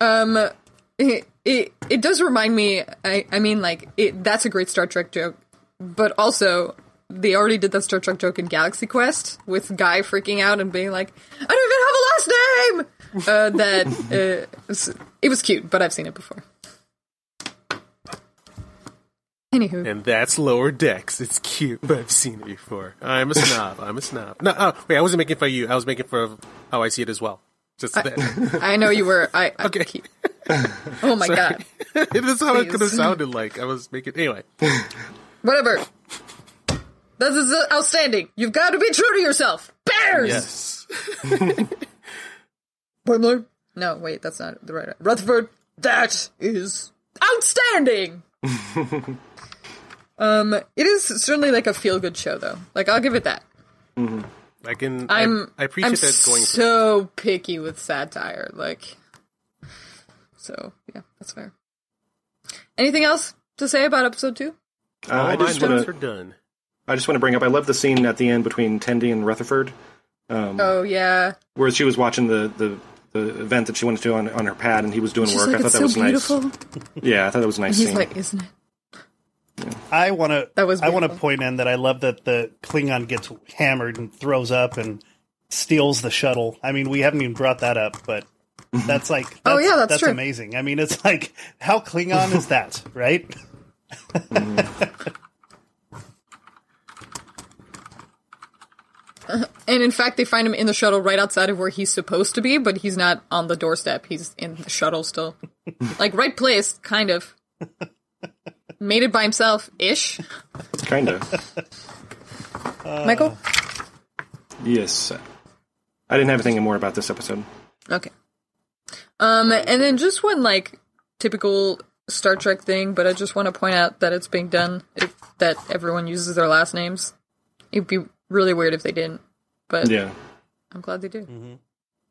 um, it, it it does remind me. I I mean, like, it that's a great Star Trek joke, but also. They already did that Star Trek joke in Galaxy Quest with Guy freaking out and being like, "I don't even have a last name." uh, that uh, it was cute, but I've seen it before. Anywho, And that's lower decks. It's cute, but I've seen it before. I'm a snob. I'm a snob. No, oh, wait, I wasn't making of you. I was making of how I see it as well. Just that. I know you were. I, I Okay. keep- oh my god. it is how it could have sounded like. I was making. Anyway. Whatever. This is outstanding. You've got to be true to yourself. Bears. Yes. Boimler? No, wait, that's not the right. Rutherford. That is outstanding. Um, it is certainly like a feel good show, though. Like I'll give it that. I can. I'm. I, I appreciate I'm that going. so picky with satire. Like, so yeah, that's fair. Anything else to say about episode two? Uh, I All my just want are to. done. I just want to bring up. I love the scene at the end between Tendi and Rutherford, Oh yeah. where she was watching the, the, the event that she went to on, on her pad, and he was doing She's work. like, I thought it's that so was beautiful. nice. Yeah, I thought that was a nice He's scene. like, isn't it? I want to. That was I want to point in that I love that the Klingon gets hammered and throws up and steals the shuttle. I mean, we haven't even brought that up, but that's like. Oh, that's, Oh, yeah, that's that's true. amazing. I mean, it's like how Klingon is that, right? And in fact, they find him in the shuttle right outside of where he's supposed to be, but he's not on the doorstep. He's in the shuttle still. like, right place, kind of. Made it by himself ish. kind of. Michael? Yes. I didn't have anything more about this episode. Okay. Um, and then just one, like, typical Star Trek thing, but I just want to point out that it's being done, it, that everyone uses their last names. It'd be really weird if they didn't, but Yeah. I'm glad they do.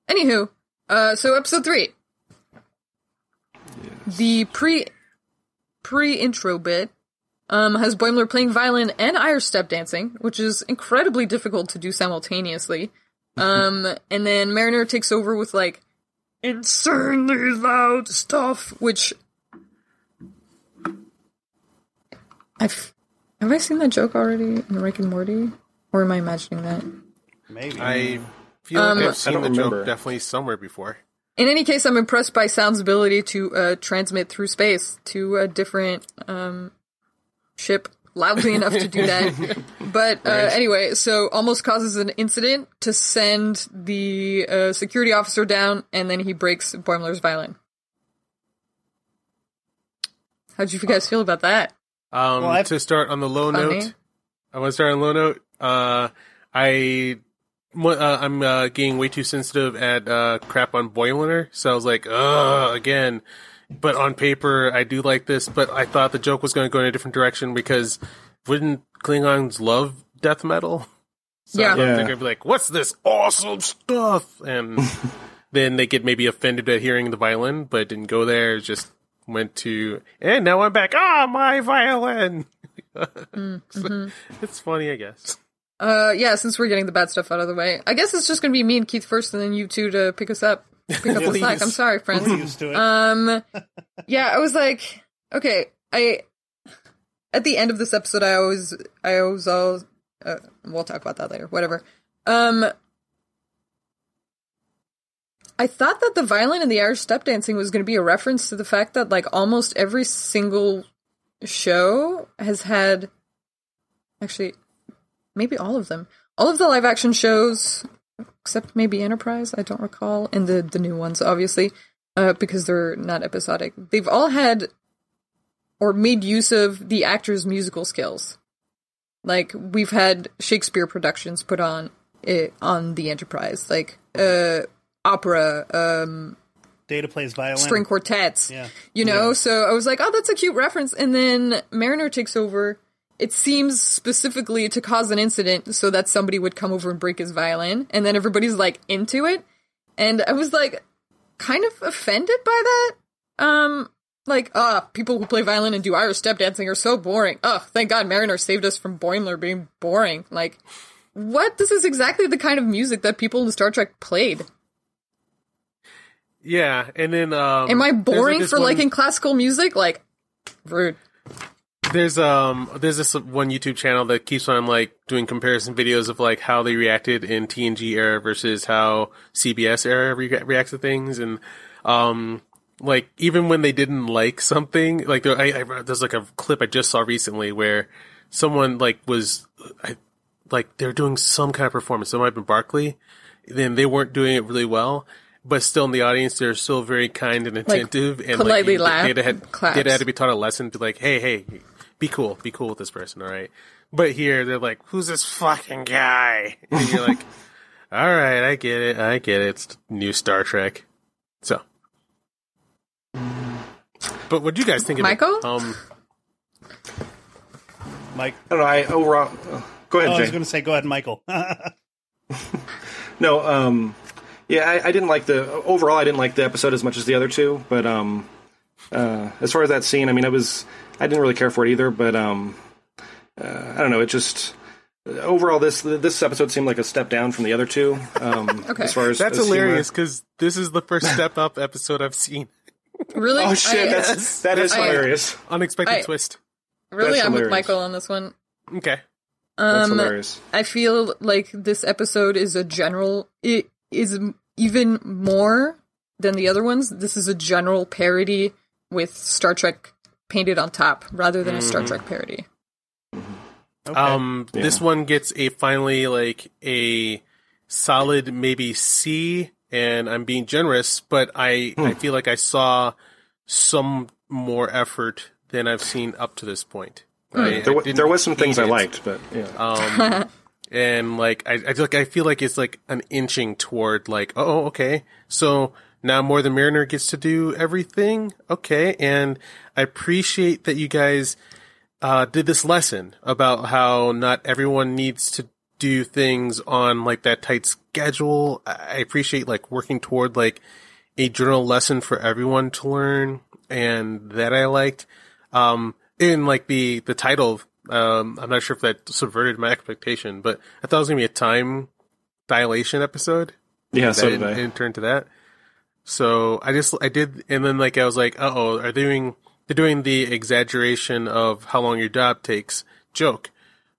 Anywho, uh, so episode three. The pre pre intro bit um, has Boimler playing violin and Irish step dancing, which is incredibly difficult to do simultaneously. Um, and then Mariner takes over with like insanely loud stuff, which I've have I seen that joke already in Rick and Morty, or am I imagining that? Maybe. I feel Um, like I've seen don't the remember. joke definitely somewhere before. In any case, I'm impressed by sound's ability to uh, transmit through space to a different um, ship loudly enough to do that. But uh, anyway, so almost causes an incident to send the uh, security officer down, and then he breaks Boimler's violin. How'd you guys feel about that? Um, Well, to start on the low Funny. note, I want to start on low note. Uh, I, mo- uh, I'm uh, getting way too sensitive at uh, crap on Boimler, so I was like, ugh, again. But on paper, I do like this, but I thought the joke was going to go in a different direction because wouldn't Klingons love death metal? So Yeah. I don't Yeah. think I'd be like, what's this awesome stuff? And then they get maybe offended at hearing the violin, but it didn't go there. It just went to, and now I'm back. Ah, my violin. So, it's funny, I guess. Uh, yeah, since we're getting the bad stuff out of the way, I guess it's just gonna be me and Keith first, and then you two to pick us up, pick up the slack. I'm sorry, friends. We're used to it. Um, yeah, I was like, okay, I at the end of this episode, I always, I always, always uh, we'll talk about that later. Whatever. Um, I thought that the violin and the Irish step dancing was going to be a reference to the fact that like almost every single show has had, actually, maybe all of them, all of the live action shows except maybe Enterprise. I don't recall, and the the new ones, obviously uh, because they're not episodic. They've all had or made use of the actors' musical skills. Like we've had Shakespeare productions put on it on the Enterprise, like uh, opera, um, Data plays violin. string quartets. Yeah. You know, so I was like, oh, that's a cute reference. And then Mariner takes over. It seems specifically to cause an incident so that somebody would come over and break his violin. And then everybody's like into it. And I was like, kind of offended by that. Um, like, ah, people who play violin and do Irish step dancing are so boring. Oh, thank God Mariner saved us from Boimler being boring. Like, what? This is exactly the kind of music that people in Star Trek played. Yeah, and then um, Am I boring for one- liking classical music? Like, rude. There's um there's this one YouTube channel that keeps on like doing comparison videos of like how they reacted in TNG era versus how CBS era re- reacts to things, and um like even when they didn't like something, like there, I, I there's like a clip I just saw recently where someone like was I, like they were doing some kind of performance. It might have been Barkley. Then they weren't doing it really well. But still in the audience, they're still very kind and attentive and politely like, laugh, They had, they had to be taught a lesson to like, hey, hey, be cool, be cool with this person, all right. But here they're like, who's this fucking guy? And you're like, all right, I get it, I get it. It's new Star Trek. So, but what do you guys think of Michael? it? Um, Mike. I don't know. I overall. uh, Go ahead, Oh, I was going to say, go ahead, Michael. No, um, yeah, I, I didn't like the overall. I didn't like the episode as much as the other two, but um, uh, as far as that scene, I mean, I was I didn't really care for it either, but um, uh, I don't know. It just overall, this this episode seemed like a step down from the other two. Um, Okay. as far as That's as hilarious because this is the first step up episode I've seen. Really? Oh shit, I- that's that is I- hilarious. Unexpected I- twist. really, that's I'm with. Michael on this one. Okay. That's Um, hilarious. I feel like this episode is a general. It is even more than the other ones. This is a general parody with Star Trek painted on top, rather than a Star Trek parody. Okay. Um, this one gets a finally like a solid maybe C, and I'm being generous, but I I feel like I saw some more effort than I've seen up to this point. I- There, I there was some hate things I liked, but yeah. Um, and like I, I feel like I feel like it's like an inching toward like oh okay so now more than Mariner gets to do everything okay and I appreciate that you guys uh, did this lesson about how not everyone needs to do things on like that tight schedule. I appreciate like working toward like a journal lesson for everyone to learn and that I liked. Um, in like the, the title, um, I'm not sure if that subverted my expectation, but I thought it was going to be a time dilation episode. yeah, so did I. didn't turn to that. So I just, I did, and then like I was like, uh oh, are they doing, they're doing the exaggeration of how long your job takes joke.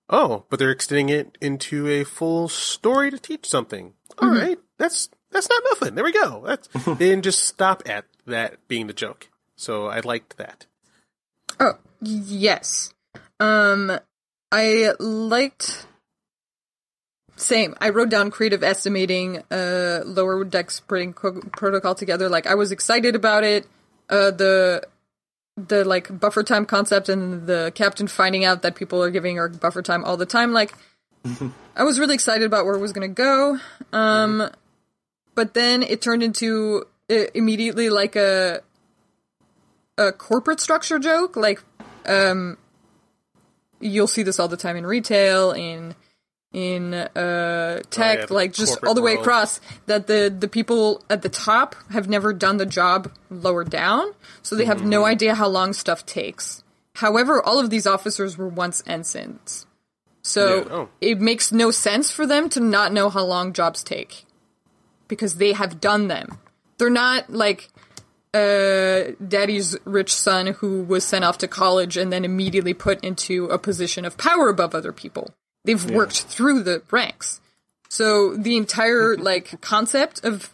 Oh, but they're extending it into a full story to teach something. All right, that's that's not nothing. There we go. That's they didn't just stop at that being the joke. So I liked that. Oh, yes. Um, I liked. Same. I wrote down creative estimating, uh, lower deck putting co- protocol together. Like I was excited about it. Uh, the the like buffer time concept and the captain finding out that people are giving her buffer time all the time. Like I was really excited about where it was going to go. Um, but then it turned into uh, immediately like a a corporate structure joke. Like, um, you'll see this all the time in retail, in in uh tech, yeah, like just all the way world. across. That the the people at the top have never done the job lower down, so they have no Mm-hmm. idea how long stuff takes. However, all of these officers were once ensigns. So Yeah, oh. it makes no sense for them to not know how long jobs take because they have done them. They're not like uh, daddy's rich son who was sent off to college and then immediately put into a position of power above other people. They've worked through the ranks. So the entire like concept of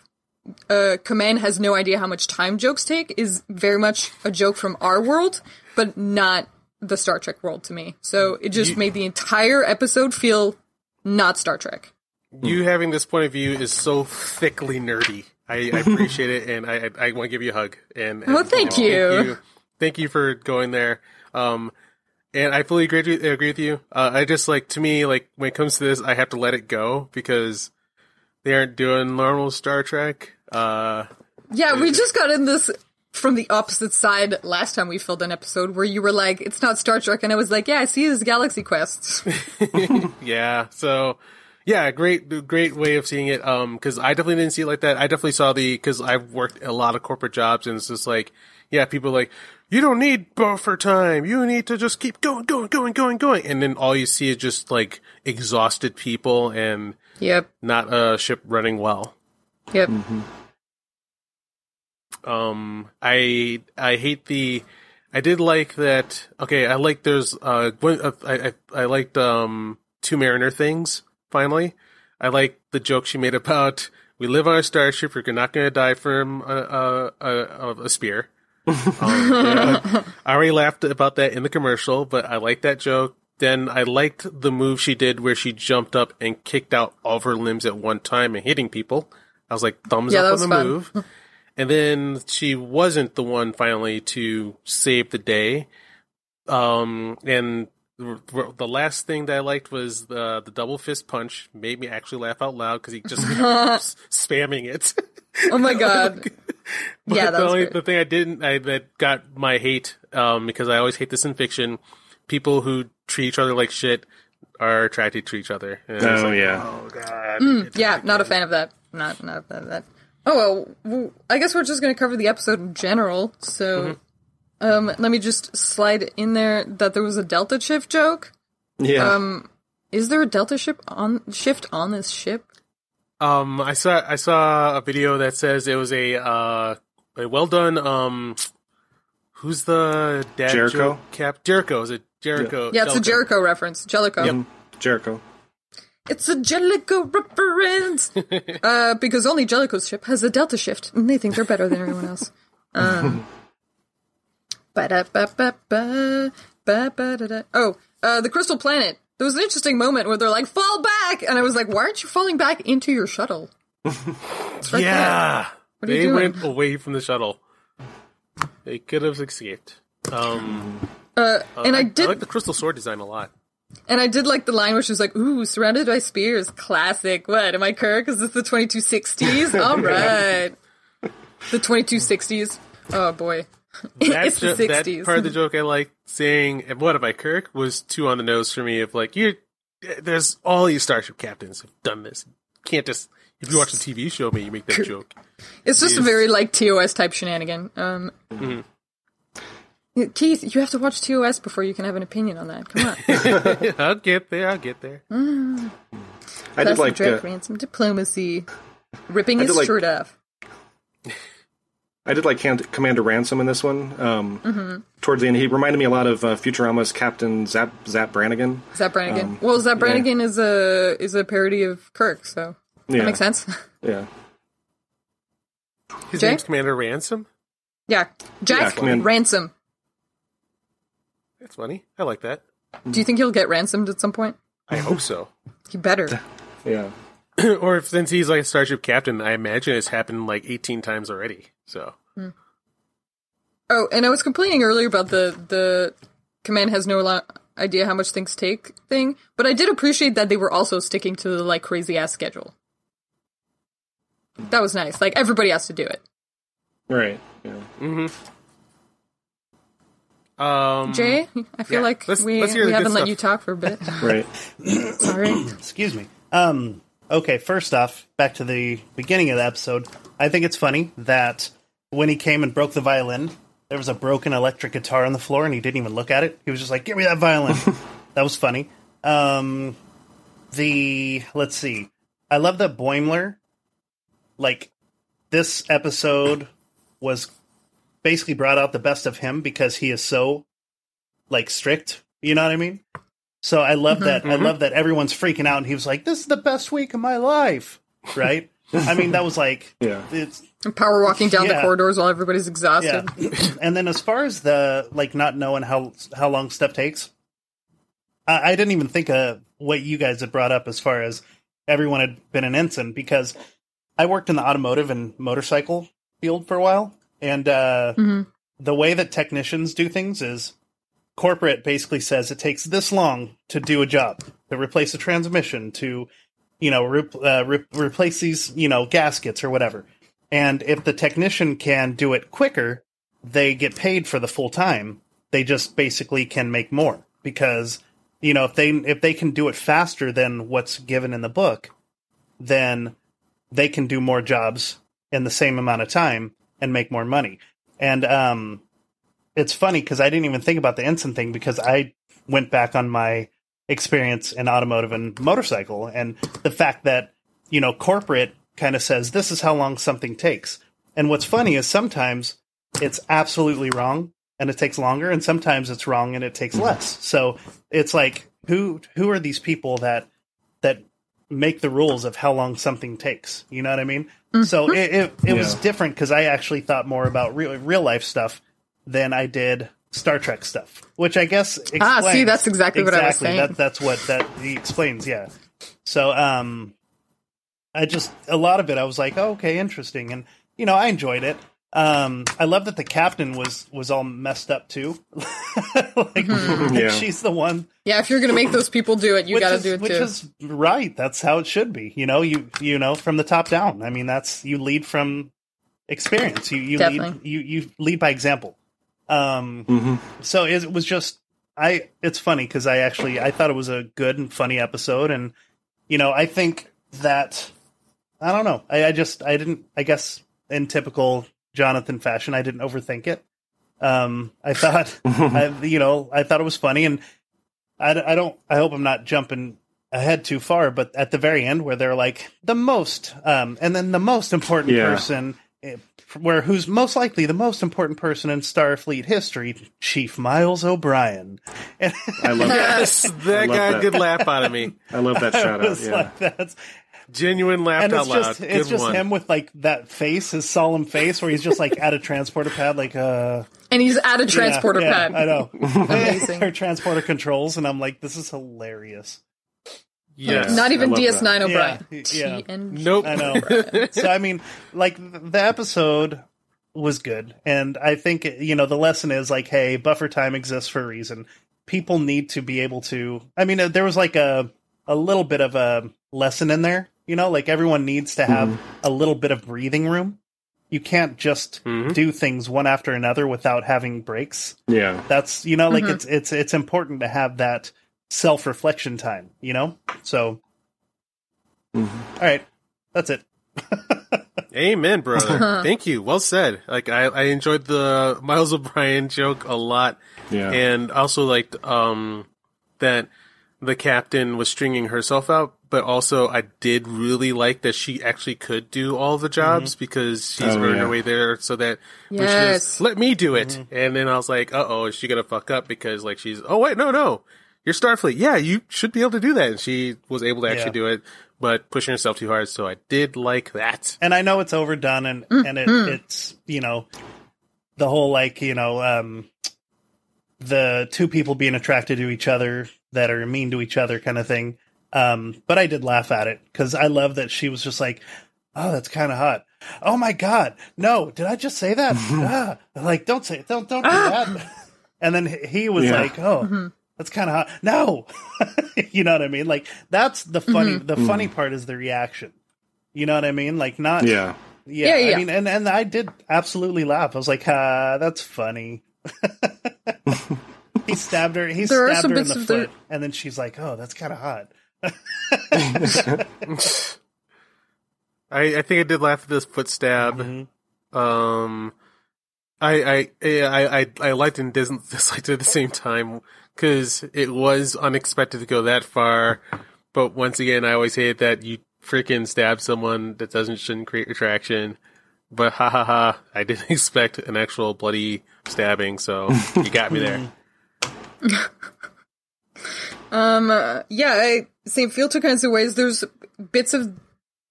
uh, command has no idea how much time jokes take is very much a joke from our world, but not the Star Trek world to me. So it just made the entire episode feel not Star Trek. You having this point of view is so thickly nerdy. I, I appreciate it, and I I, I want to give you a hug. And, and Well, thank and you. Thank you, Thank you for going there. Um, and I fully agree with, agree with you. Uh, I just like to me like when it comes to this, I have to let it go because they aren't doing normal Star Trek. Uh, Yeah, we just got in this from the opposite side last time we filmed an episode where you were like, it's not Star Trek, and I was like, yeah, I see this Galaxy Quest. Yeah. So, yeah, great, great way of seeing it. Um, cause I definitely didn't see it like that. I definitely saw the, cause I've worked a lot of corporate jobs and it's just like, yeah, people are like, you don't need buffer time. You need to just keep going, going, going, going, going. And then all you see is just like exhausted people and yep, not a ship running well. yep. Um, I I hate the. I did like that. Okay, I like there's uh, uh I, I I liked um two Mariner things. Finally, I like the joke she made about we live on a starship. You're not going to die from a a, a, a spear. Um, yeah, I already laughed about that in the commercial, but I like that joke. Then I liked the move she did where she jumped up and kicked out all of her limbs at one time and hitting people. I was like, thumbs Yeah, up on the fun. move. And then she wasn't the one finally to save the day. Um, and the the last thing that I liked was the the double fist punch. Made me actually laugh out loud because he just kept spamming it. Oh my god. But Yeah, that the was only great. the thing I didn't I that got my hate um because I always hate this in fiction. People who treat each other like shit are attracted to each other. And Oh like, yeah. Oh god. Mm, Yeah, not a fan of that. Not not a fan of that. Oh well, well, I guess we're just going to cover the episode in general. So, um, let me just slide in there that there was a Delta shift joke. Yeah. Um, is there a Delta ship on shift on this ship? Um, I saw I saw a video that says it was a uh a well done um who's the dad Jericho? joke cap Jericho is it Jericho Yeah, it's a Jericho reference. Jellicoe. Mm, Jericho. It's a Jellicoe reference. uh, because only Jellicoe's ship has a Delta shift, and they think they're better than everyone else. Um, ba-da-ba-ba-ba, ba-ba-da-da. Oh, uh, the Crystal Planet. There was an interesting moment where they're like, "Fall back," and I was like, "Why aren't you falling back into your shuttle?" It's right Yeah, they went away from the shuttle. They could have escaped. Um, there. Uh, and I did, I like the crystal sword design a lot. and I did like the line where she was like, "Ooh, surrounded by spears, classic." What am I Kirk? Is this the 2260s? All right, the 2260s. Oh boy, That, it's the jo- that part of the joke I like saying, and what am I, Kirk, was too on the nose for me of like, you there's all these Starship captains have done this. You can't just, if you watch a TV show, maybe you make that joke. It's just a very like TOS type shenanigan. Um, Keith, you have to watch TOS before you can have an opinion on that. Come on, I'll get there, I'll get there. I did that's like. the direct Uh, ransom diplomacy, ripping his like- shirt off. I did like Can- Commander Ransom in this one. Um, Mm-hmm. Towards the end, he reminded me a lot of uh, Futurama's Captain Zap Zap Brannigan. Zap Brannigan. Um, well, Zap yeah. Brannigan is a is a parody of Kirk, so Yeah, that makes sense. Yeah, His Jay? name's Commander Ransom. yeah, Jack Yeah, Command- Ransom. That's funny. I like that. Do you think he'll get ransomed at some point? I hope so. He better. yeah. or if since he's like a Starship captain, I imagine it's happened like 18 times already. So Oh, and I was complaining earlier about the the command has no lo- idea how much things take thing, but I did appreciate that they were also sticking to the like crazy ass schedule. That was nice. Like everybody has to do it. Right. Yeah. um, Jay, I feel yeah, like let's- we, let's we haven't let you talk for a bit. Right. Sorry. Excuse me. Um, okay, first off, back to the beginning of the episode. I think it's funny that when he came and broke the violin, there was a broken electric guitar on the floor and he didn't even look at it. He was just like, give me that violin. that was funny. Um, the, let's see. I love that Boimler, like, this episode was basically brought out the best of him because he is so, like, strict. You know what I mean? So I love that. I love that everyone's freaking out, and he was like, "This is the best week of my life." Right? I mean, that was like, Yeah. it's Power walking down the corridors while everybody's exhausted. yeah. and then as far as the like not knowing how how long stuff takes, I, I didn't even think of what you guys had brought up as far as everyone had been an ensign because I worked in the automotive and motorcycle field for a while, and uh, the way that technicians do things is corporate basically says it takes this long to do a job to replace a transmission to you know re- uh, re- replace these you know gaskets or whatever. And if the technician can do it quicker they get paid for the full time. They just basically can make more because you know if they if they can do it faster than what's given in the book then they can do more jobs in the same amount of time and make more money. And um it's funny because I didn't even think about the ensign thing because I went back on my experience in automotive and motorcycle and the fact that you know corporate kind of says this is how long something takes. And what's funny is sometimes it's absolutely wrong and it takes longer and sometimes it's wrong and it takes less. So it's like who who are these people that that make the rules of how long something takes? You know what I mean? So mm-hmm. it it, it was different because I actually thought more about real real life stuff than I did Star Trek stuff, which I guess explains, Ah, see, that's exactly what I was saying. That, that's what that he explains. Yeah. So, um, I just a lot of it. I was like, oh, okay, interesting, and you know, I enjoyed it. Um, I love that the captain was was all messed up too. like, Yeah. she's the one Yeah, if you're gonna make those people do it, you gotta is, do it which too. is right. That's how it should be. You know, you you know from the top down. I mean, that's you lead from experience. You you lead you you lead by example. Um, so it was just I. It's funny because I actually I thought it was a good and funny episode, and you know I think that I don't know. I, I just I didn't. I guess in typical Jonathan fashion, I didn't overthink it. Um, I thought, I, you know, I thought it was funny, and I, I don't. I hope I'm not jumping ahead too far, but at the very end where they're like the most, um, and then the most important Yeah. person, eh, where who's most likely the most important person in Starfleet history, Chief Miles O'Brien. And I love that. Yes, that love got a that. good laugh out of me. I love that shout out. Yeah. like that's Genuine laugh and out it's loud. just good it's just one. him with like that face, his solemn face, where he's just like at a transporter pad, like uh And he's at a transporter yeah, pad. yeah, I know. Amazing. Or transporter controls, and I'm like, this is hilarious. Yes. Not even DS9 that. O'Brien. Yeah, yeah. Nope. I know. so I mean, like the episode was good, and I think you know the lesson is like, hey, buffer time exists for a reason. People need to be able to. I mean, uh, there was like a a little bit of a lesson in there. You know, like everyone needs to have a little bit of breathing room. You can't just Mhm. do things one after another without having breaks. Yeah. That's you know, like it's it's it's important to have that self reflection time. You know, so. All right, that's it. Amen, brother. Thank you. Well said. Like I, I enjoyed the Miles O'Brien joke a lot, Yeah. and also liked um that the captain was stringing herself out. But also, I did really like that she actually could do all the jobs because she's Oh, earned yeah. her way there. So that when she Yes. just, let me do it, and then I was like, uh oh, is she gonna fuck up because like she's oh wait no no you're Starfleet. Yeah you should be able to do that. And she was able to actually Yeah. do it but pushing herself too hard so I did like that. and I know it's overdone and and it, it's you know the whole like you know um the two people being attracted to each other that are mean to each other kind of thing. Um but I did laugh at it cuz I love that she was just like oh that's kind of hot. Oh my god. No did I just say that? Ah, like don't say don't don't do that. And then he- he was Yeah. like oh that's kind of hot no you know what I mean like that's the funny the funny part is the reaction you know what I mean like not Yeah. yeah, Yeah, yeah. I mean, and and I did absolutely laugh. I was like, "Ah, that's funny." he stabbed her. He There stabbed her in the of the- foot, and then she's like, "Oh, that's kind of hot." I, I think I did laugh at this foot stab. Mm-hmm. Um, I I I I, I liked and dis- disliked it at the same time because it was unexpected to go that far. But once again, I always hate that you freaking stab someone that doesn't shouldn't create attraction. But ha ha ha! I didn't expect an actual bloody stabbing, so you got me there. Um, uh, yeah, I same feel two kinds of ways. There's bits of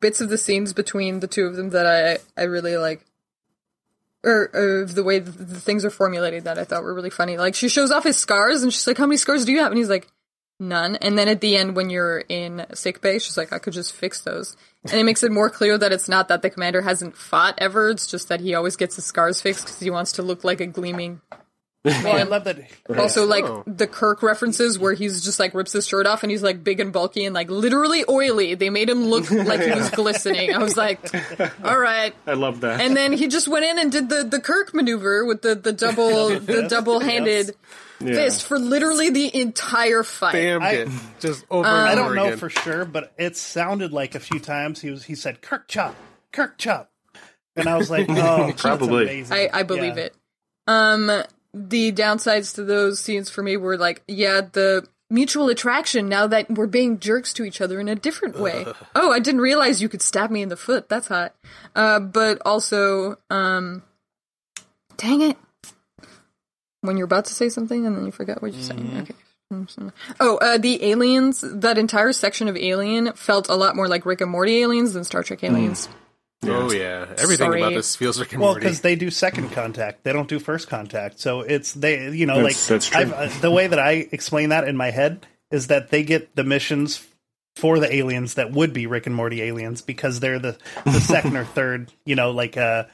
bits of the scenes between the two of them that I I really like, or, or the way the, the things are formulated that I thought were really funny. Like she shows off his scars and she's like, "How many scars do you have?" And he's like, "None." And then at the end, when you're in sick bay, she's like, "I could just fix those." And it makes it more clear that it's not that the commander hasn't fought ever. It's just that he always gets his scars fixed because he wants to look like a gleaming Well, I love that. also, like Oh. the Kirk references where he's just like rips his shirt off and he's like big and bulky and like literally oily. They made him look like he was glistening. I was like, all right. I love that. And then he just went in and did the, the Kirk maneuver with the, the double the double handed Yeah. fist for literally the entire fight. Bam! I- it just over and I don't know again. for sure, but it sounded like a few times he was. He said, "Kirk chop, Kirk chop," and I was like, "Oh, that's Probably. amazing." I, I believe Yeah. it. Um, the downsides to those scenes for me were like, yeah, the mutual attraction now that we're being jerks to each other in a different way. oh, I didn't realize you could stab me in the foot. That's hot. Uh, but also, um, dang it. When you're about to say something and then you forgot what you're saying. Okay. Oh, uh, the aliens, that entire section of Alien felt a lot more like Rick and Morty aliens than Star Trek aliens. Oh yeah, everything Sorry. about this feels like a Well, because they do second contact, they don't do first contact. So it's they, you know, That's- like that's true. I've, uh, the way that I explain that in my head is that they get the missions for the aliens that would be Rick and Morty aliens because they're the the second or third, you know, like uh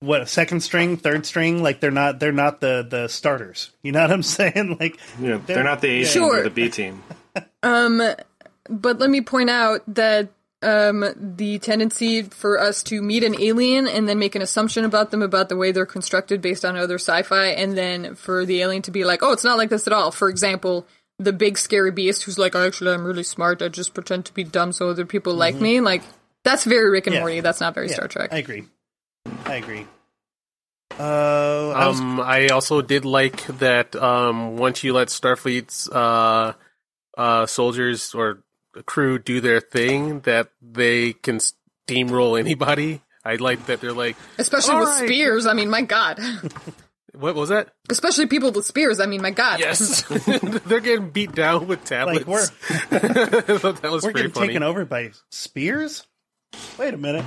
what second string, third string, like they're not they're not the the starters. You know what I'm saying? Like yeah, they're not the A team Sure. or the B team. But let me point out that um, the tendency for us to meet an alien and then make an assumption about them about the way they're constructed based on other sci-fi, and then for the alien to be like, "Oh, it's not like this at all." For example, the big scary beast who's like, "Actually, I'm really smart. I just pretend to be dumb so other people like me." Like that's very Rick and Yeah. Morty. That's not very yeah, Star Trek. I agree. I agree. Uh, I was Um, I also did like that. Um, once you let Starfleet's uh, uh, soldiers or crew do their thing that they can steamroll anybody. I like that they're like, Especially with right. spears. I mean, my God. what was that? Especially people with spears. I mean, my God. Yes, they're getting beat down with tablets. Like we're I thought that was we're pretty getting funny. taken over by spears. Wait a minute.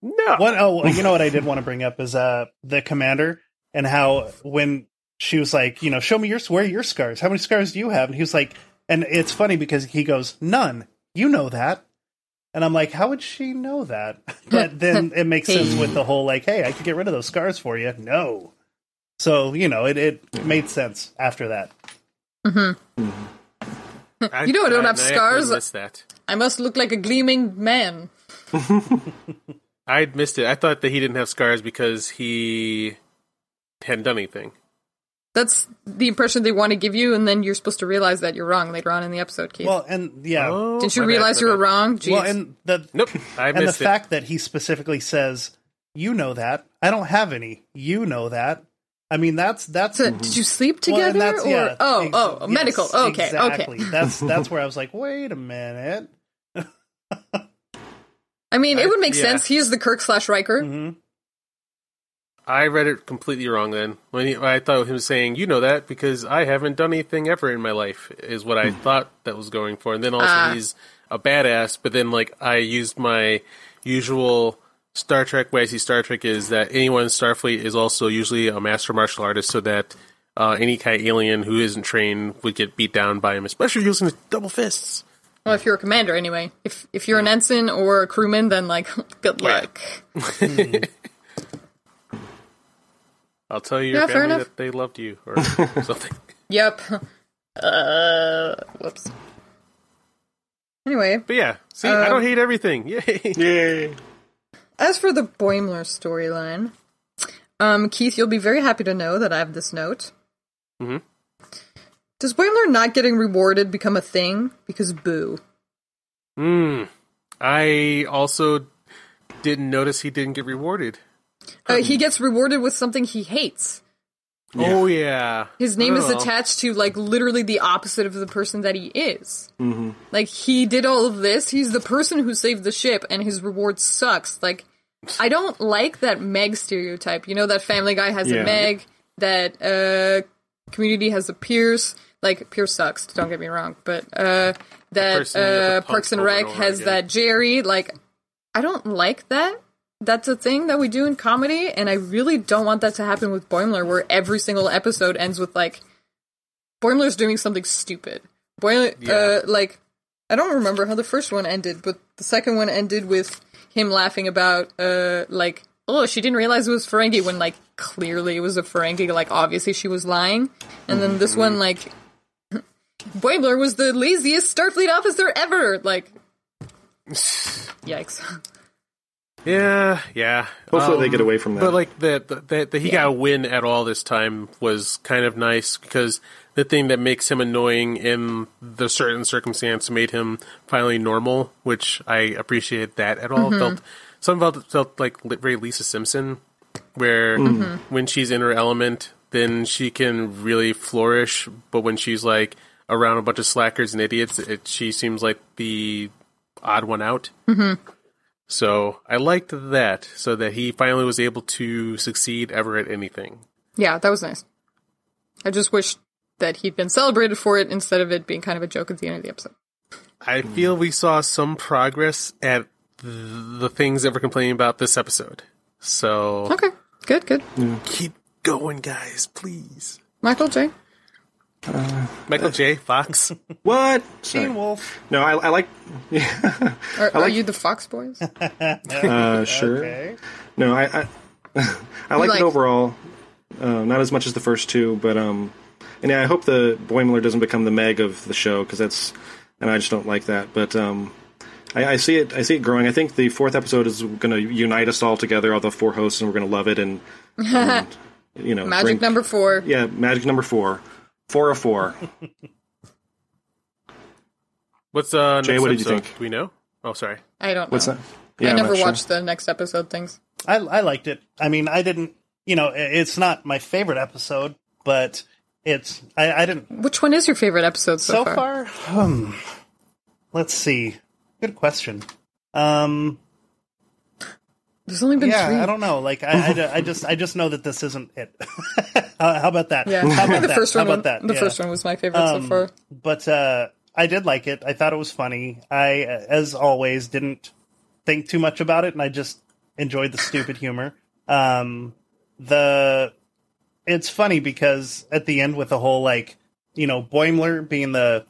No, What? Oh, you know what I did want to bring up is uh the commander and how when she was like, you know, show me your where are your scars? How many scars do you have? And he was like, and it's funny because he goes, none. You know that. And I'm like, how would she know that? But then it makes sense with the whole like, hey, I could get rid of those scars for you. No. So you know, it it made sense after that. I, You know I don't have actually scars. missed that. I must look like a gleaming man. I'd missed it. I thought that he didn't have scars because he hadn't done anything. That's the impression they want to give you, and then you're supposed to realize that you're wrong later on in the episode, Keith. Well, and yeah, Oh, Didn't you my bad, realize you were bad. wrong? Jeez. well, and the Nope, I and the it. fact that he specifically says, "You know that I don't have any. You know that." I mean, that's that's So, did you sleep together? and that's- or yeah, oh, ex- oh, yes, medical. Okay, exactly. okay. That's that's where I was like, wait a minute. I mean, it would make yeah. sense. He's the Kirk slash Riker. hmm I read it completely wrong then. When he, I thought him saying, "You know that because I haven't done anything ever in my life," is what I thought that was going for. And then also Ah. he's a badass. But then like I used my usual Star Trek way I see Star Trek is that anyone in Starfleet is also usually a master martial artist, so that uh, any kind of alien who isn't trained would get beat down by him, especially using his double fists. Well, if you're a commander, anyway. If if you're an ensign or a crewman, then like, good Yeah. luck. I'll tell your Yeah, fair family enough. that they loved you or something. Yep. Uh, whoops. Anyway, But yeah, see, I Um, don't hate everything. Yay! Yay! as for the Boimler storyline, um, Keith, you'll be very happy to know that I have this note. Mm-hmm. Does Boimler not getting rewarded become a thing? Because boo. Hmm. I also didn't notice he didn't get rewarded. Uh, he gets rewarded with something he hates. Oh yeah, His name is Oh. attached to like literally the opposite of the person that he is. Mm-hmm. Like he did all of this. He's the person who saved the ship, and his reward sucks. Like I don't like that Meg stereotype. You know that Family Guy has Yeah. a Meg, that uh, Community has a Pierce. Like Pierce sucks. Don't get me wrong, but uh, that person you have to uh, Parks and over Rec over has again. that Jerry. Like I don't like that. That's a thing that we do in comedy, and I really don't want that to happen with Boimler, where every single episode ends with like Boimler's doing something stupid. Boimler, Yeah. uh, like I don't remember how the first one ended, but the second one ended with him laughing about uh like oh she didn't realize it was Ferengi when like clearly it was a Ferengi, like obviously she was lying, and then this one like Boimler was the laziest Starfleet officer ever, like yikes. yeah, yeah. Hopefully they Um, get away from that. But like that, that, that he got a win at all this time was kind of nice because the thing that makes him annoying in the certain circumstance made him finally normal, which I appreciated that at all. Mm-hmm. Felt some felt felt like very Lisa Simpson, where mm-hmm. when she's in her element, then she can really flourish. But when she's like around a bunch of slackers and idiots, it, she seems like the odd one out. Mm-hmm. So I liked that, so that he finally was able to succeed ever at anything. Yeah, that was nice. I just wish that he'd been celebrated for it instead of it being kind of a joke at the end of the episode. I feel we saw some progress at the things that we're complaining about this episode. So Okay, good, good. keep going, guys, please. Michael J. Michael J. Fox. what? Teen Sorry. Wolf. No, I, I like. Are, are you the Fox Boys? Uh, sure. Okay. No, I I, I like like- it overall. Uh, not as much as the first two, but um, and yeah, I hope the Boimler doesn't become the Meg of the show because that's, and I just don't like that. But um, I, I see it. I see it growing. I think the fourth episode is going to unite us all together, all the four hosts, and we're going to love it. And, and you know, Magic bring- number four. Yeah, magic number four, four of four. What's uh? Jay, next what did you think? Do we know? Oh, sorry. I don't know. What's that? I I'm never not sure. watched the next episode things. I I liked it. I mean, I didn't. You know, it's not my favorite episode, but it's. I, I didn't. Which one is your favorite episode so, So far, hmm, let's see. Good question. Um, There's only been yeah, three. I don't know. Like, I, I, I just, I just know that this isn't it. how, how about that? Yeah, How about the that? first How one. about that? The Yeah. first one was my favorite so Um, far. but uh, I did like it. I thought it was funny. I, as always, didn't think too much about it, and I just enjoyed the stupid humor. Um, the it's funny because at the end with the whole like you know Boimler being the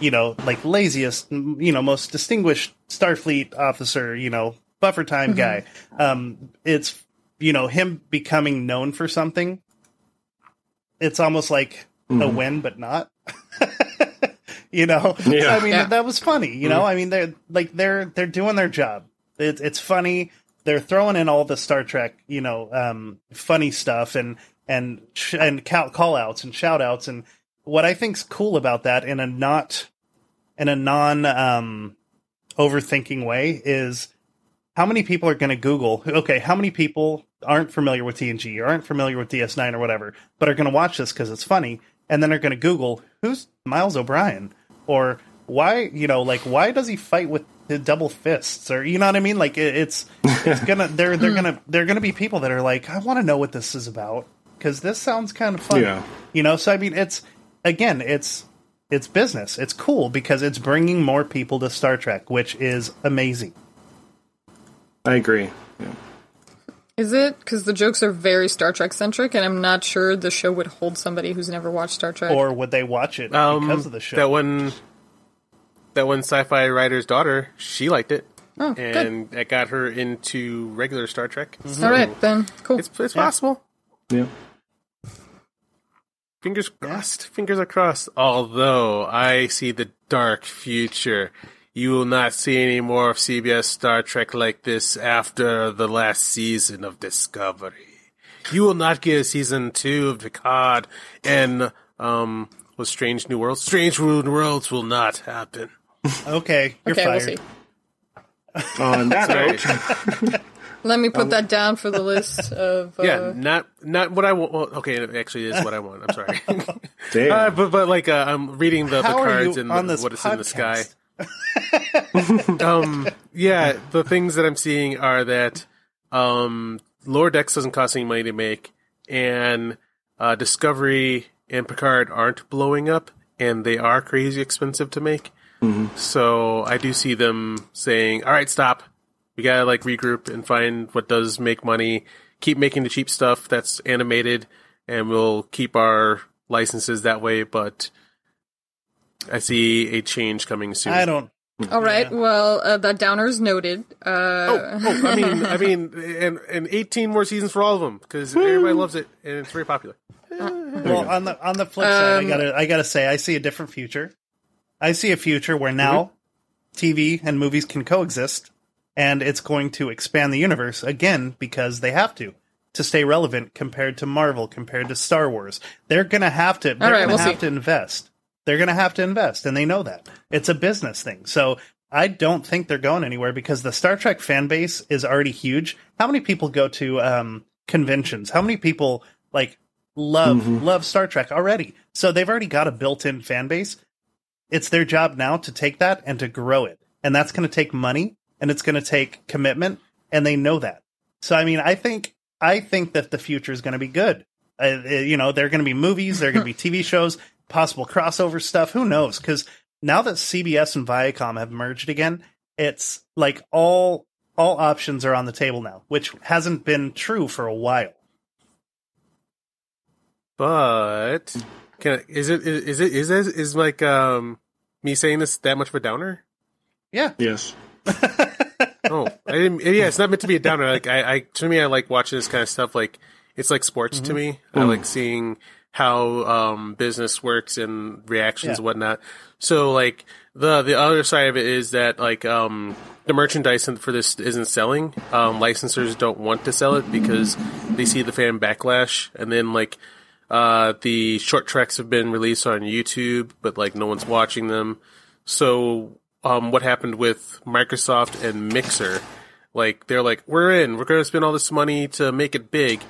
you know like laziest you know most distinguished Starfleet officer you know buffer time guy. Um, it's you know him becoming known for something. It's almost like a win, but not. you know, Yeah. I mean Yeah. that was funny. You know, I mean they're like they're they're doing their job. It, it's funny. They're throwing in all the Star Trek, you know, um, funny stuff and and sh- and call, call outs and shout outs and what I think's cool about that in a not in a non um, overthinking way is how many people are going to Google, okay, how many people aren't familiar with TNG or aren't familiar with DS9 or whatever, but are going to watch this because it's funny, and then are going to Google who's Miles O'Brien or why, you know, like why does he fight with the double fists or you know what I mean? Like it, it's it's gonna they're they're gonna they're gonna be people that are like I want to know what this is about because this sounds kind of fun, Yeah. you know. So I mean, it's again, it's it's business. It's cool because it's bringing more people to Star Trek, which is amazing. I agree. Yeah. Is it? Because the jokes are very Star Trek centric, and I'm not sure the show would hold somebody who's never watched Star Trek. Or would they watch it Um, because of the show? That one, that one sci-fi writer's daughter, she liked it, oh, good. and that got her into regular Star Trek. All right, then. Cool. It's it's possible. Yeah. Fingers crossed. Fingers are crossed. Although I see the dark future. You will not see any more of CBS Star Trek like this after the last season of Discovery. You will not get a season two of Picard and um was Strange New Worlds. Strange New Worlds will not happen. okay, you're okay, we'll fired. see. On that note, Let me put that down for the list of. Uh, yeah, not not what I want. Well, okay, it actually is what I want. I'm sorry. damn. uh, but but like uh, I'm reading the, the cards and the, this what is in the sky. um yeah the things that i'm seeing are that um lower decks doesn't cost any money to make and uh discovery and picard aren't blowing up and they are crazy expensive to make. So i do see them saying all right stop. We gotta like regroup and find what does make money. Keep making the cheap stuff that's animated and we'll keep our licenses that way but i see a change coming soon I don't. all right. Well, uh, that downer is noted. Uh, Oh, oh, I mean, I mean, and and eighteen more seasons for all of them because everybody loves it and it's very popular. Well, on the on the flip side, Um, I gotta I gotta say, I see a different future. I see a future where now TV and movies can coexist, and it's going to expand the universe again because they have to to stay relevant compared to Marvel, compared to Star Wars. They're gonna have to. They're right, gonna we'll have see. to invest. They're gonna have to invest, and they know that it's a business thing. So. I don't think they're going anywhere because the Star Trek fan base is already huge. How many people go to um, conventions? How many people like love love Star Trek already. So they've already got a built-in fan base. It's their job now to take that and to grow it. And that's going to take money and it's going to take commitment and they know that. So I mean, I think I think that the future is going to be good. Uh, you know, there're going to be movies, there are going to be TV shows, possible crossover stuff, who knows? Cuz now that CBS and Viacom have merged again, it's like all all options are on the table now, which hasn't been true for a while. But can I, is it is it is it is like um me saying this that much of a downer? Yeah. yes. Oh, I didn't. Yeah, it's not meant to be a downer. Like I, I to me, I like watching this kind of stuff. Like it's like sports to me. I like seeing how um, business works and reactions Yeah. and whatnot. So like the the other side of it is that like um, the merchandise for this isn't selling. Um, licensors don't want to sell it because they see the fan backlash, and then like uh, the short tracks have been released on YouTube, but like no one's watching them. So, um, what happened with Microsoft and Mixer? Like, they're like, we're in, we're going to spend all this money to make it big.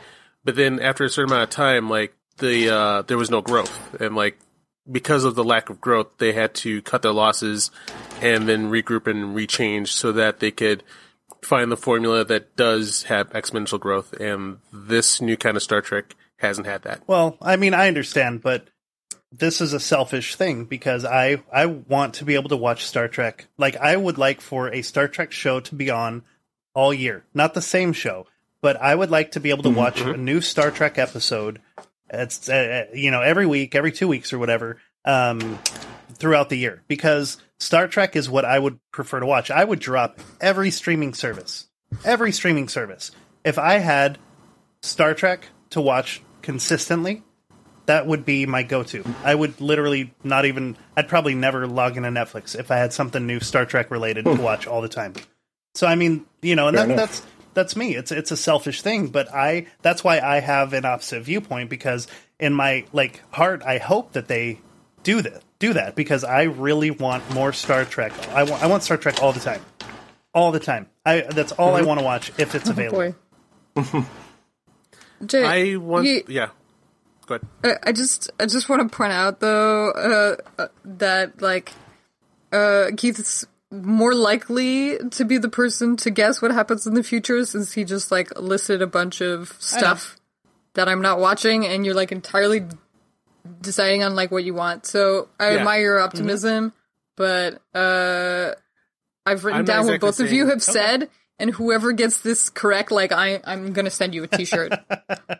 But then after a certain amount of time, like, the, uh, there was no growth. And like, because of the lack of growth, they had to cut their losses and then regroup and rechange so that they could find the formula that does have exponential growth. And this new kind of Star Trek hasn't had that. Well, I mean, I understand, but this is a selfish thing because I I want to be able to watch Star Trek. Like I would like for a Star Trek show to be on all year, not the same show, but I would like to be able to watch a new Star Trek episode. It's uh, you know every week, every two weeks or whatever, um, throughout the year because Star Trek is what I would prefer to watch. I would drop every streaming service, every streaming service if I had Star Trek to watch consistently that would be my go-to. I would literally not even. I'd probably never log into Netflix if I had something new Star Trek related to watch all the time. So I mean, you know, and that, that's that's me. It's it's a selfish thing, but I that's why I have an opposite viewpoint because in my like heart, I hope that they do that do that because I really want more Star Trek. I want I want Star Trek all the time, all the time. I that's all I want to watch if it's available. Boy. Jay, I want, you- yeah. Go ahead. I I just I just want to point out though uh, uh, that like uh, Keith's more likely to be the person to guess what happens in the future since he just like listed a bunch of stuff that I'm not watching and you're like entirely deciding on like what you want. So I Yeah. admire your optimism, but uh, I've written I'm not down what exactly both of you saying- have said. And whoever gets this correct, like I, I'm gonna send you a T-shirt.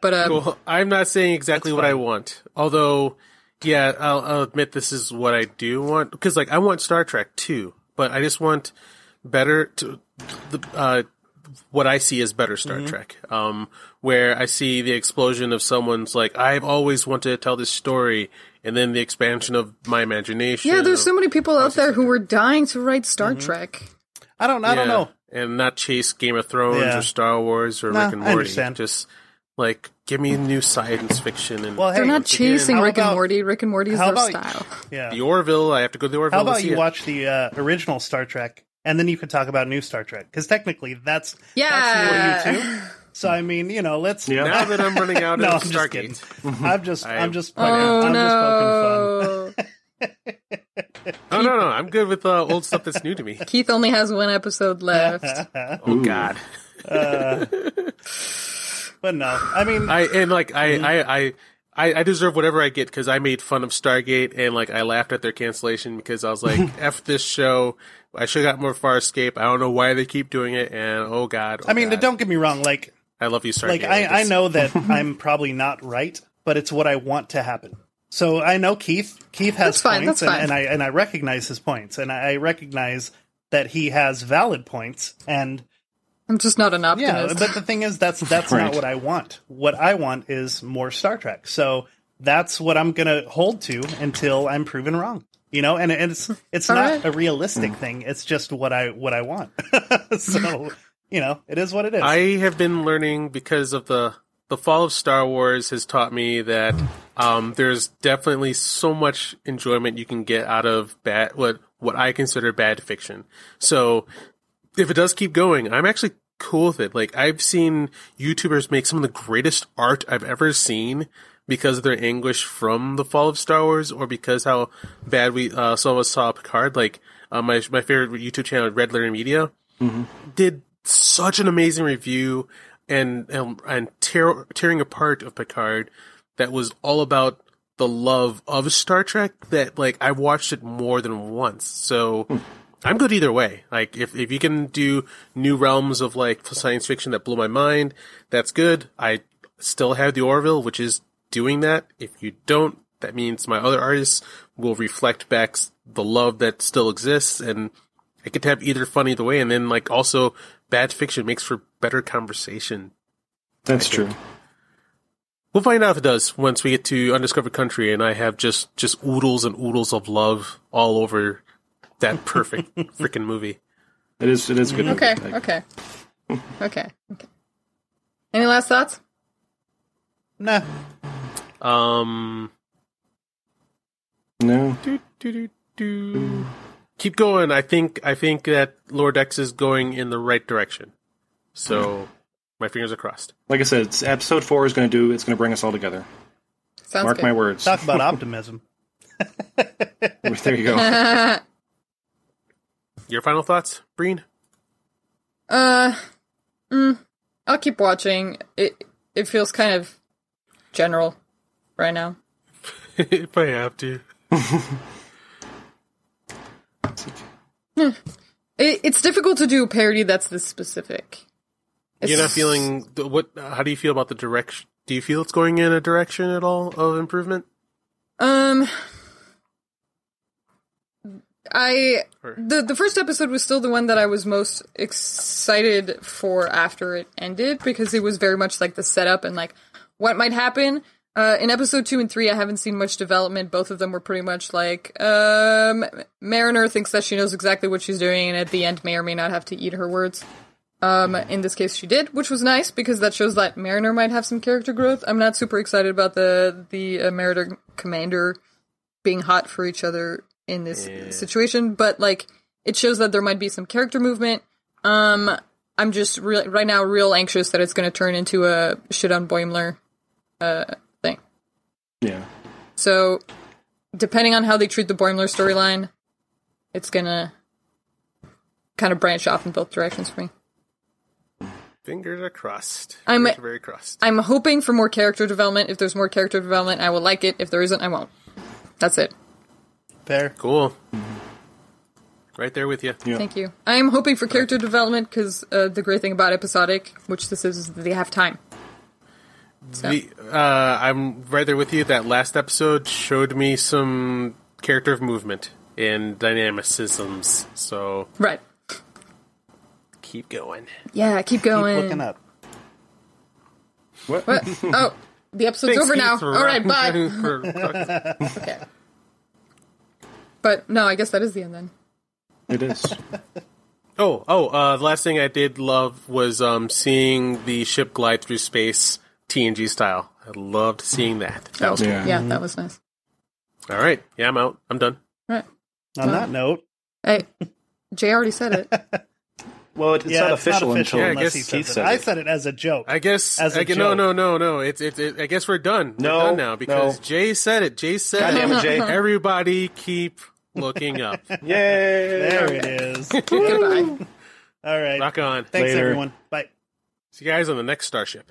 But uh, Well, I'm not saying exactly what I want. Although, yeah, I'll, I'll admit this is what I do want because, like, I want Star Trek too, but I just want better to the uh, what I see as better Star Trek. Um, where I see the explosion of someone's like, I've always wanted to tell this story, and then the expansion of my imagination. Yeah, there's of- so many people out there who were dying to write Star Trek. I don't I don't know. and not chase Game of Thrones Yeah. or Star Wars or Nah, Rick and I Morty. understand. Just like give me new science fiction and Well, hey, They're not once again, chasing how Rick and Morty. Rick and Morty is their about- style. Yeah. the Orville. I have to go to the Orville. How to about see you it. watch the uh, original Star Trek, and then you could talk about new Star Trek because technically that's Yeah. that's new to. So I mean, you know, let's. Yeah. Now that I'm running out no, I'm of just kidding. I'm just, I- I'm just, poking, Oh I'm just poking fun. no! Oh no, no, I'm good with uh, old stuff that's new to me. Keith only has one episode left. Oh God, But no, I mean, I and like I Mm-hmm. I I. I, I deserve whatever I get because I made fun of Stargate and like I laughed at their cancellation because I was like, "F this show." I should have got more Farscape. I don't know why they keep doing it, and oh god, oh I mean, God. don't get me wrong. Like, I love you, Stargate. like I, I just- know that I'm probably not right, but it's what I want to happen. So I know Keith. Keith has That's fine, points, fine. And, and I and I recognize his points, and I recognize that he has valid points. And I'm just not an yeah, but the thing is, that's that's not what I want. What I want is more Star Trek. So that's what I'm gonna hold to until I'm proven wrong. You know, and, and it's it's All not right. a realistic thing. It's just what I what I want. so you know, it is what it is. I have been learning because of the the fall of Star Wars has taught me that um, there's definitely so much enjoyment you can get out of bad what what I consider bad fiction. So if it does keep going, I'm actually cool with it. Like I've seen YouTubers make some of the greatest art I've ever seen because of their anguish from the fall of Star Wars, or because how bad we uh, some of us saw Picard. Like uh, my my favorite YouTube channel, Red Letter Media, did such an amazing review and and, and tear, tearing apart of Picard that was all about the love of Star Trek that like I watched it more than once. So I'm good either way. Like if if you can do new realms of like science fiction that blow my mind, that's good. I still have the Orville, which is doing that. If you don't, that means my other artists will reflect back the love that still exists and I get to have either fun either way, and then like also bad fiction makes for better conversation. That's true. We'll find out if it does once we get to Undiscovered Country, and I have just just oodles and oodles of love all over that perfect freaking movie. It is. It is good. okay, Like, okay, okay, okay. Any last thoughts? nah, Um, No. do, do, do, do. keep going. I think I think that Lower Decks is going in the right direction. So my fingers are crossed. Like I said, it's, episode four is going to do. It's going to bring us all together. Sounds Mark good. my words. talk about optimism. there you go. Your final thoughts, Breen? Uh, mm, I'll keep watching. It it feels kind of general right now. if I have to. It, it's difficult to do a parody that's this specific. You're not feeling what? How do you feel about the direction? Do you feel it's going in a direction at all of improvement? Um, I the the first episode was still the one that I was most excited for after it ended because it was very much like the setup and like what might happen. Uh, in episode two and three, I haven't seen much development. Both of them were pretty much like, um, Mariner thinks that she knows exactly what she's doing, and at the end, may or may not have to eat her words. Um, in this case, she did, which was nice because that shows that Mariner might have some character growth. I'm not super excited about the the uh, Mariner commander being hot for each other in this situation, but like it shows that there might be some character movement. Um, I'm just re- right now real anxious that it's going to turn into a shit on Boimler uh thing. Yeah. So, depending on how they treat the Boimler storyline, it's gonna kind of branch off in both directions for me. Fingers are crossed. I'm- are very crossed. I'm hoping for more character development. If there's more character development, I will like it. If there isn't, I won't. That's it. Fair. Cool. Right there with you. Yeah. Thank you. I am hoping for character development because uh, the great thing about episodic, which this is, is that they have time. So, The, uh, I'm right there with you. That last episode showed me some character of movement and dynamicisms. So right. keep going. Yeah, keep Keep going. looking up. What? What? oh, the episode's over now. Keith, for- All right, bye. Okay. But no, I guess that is the end then. It is. oh, oh. Uh, the last thing I did love was um, seeing the ship glide through space TNG style. I loved seeing that. That was Yeah. Yeah, that was nice. All right. Yeah, I'm out. I'm done. All right. On that note, Hey, Jay already said it. Well, it's yeah, not it's official not official until Yeah, I unless guess he says Keith it. said I it. said it as a joke. I guess. As a I, joke. no, no, no, no. It's. It, it, I guess we're done. No, we're done now because no. Jay said it. Jay said God it, it. Jay. Everybody keep looking up. Yay! there it is. Goodbye. All right. Rock on. Thanks, Later. everyone. Bye. See you guys on the next starship.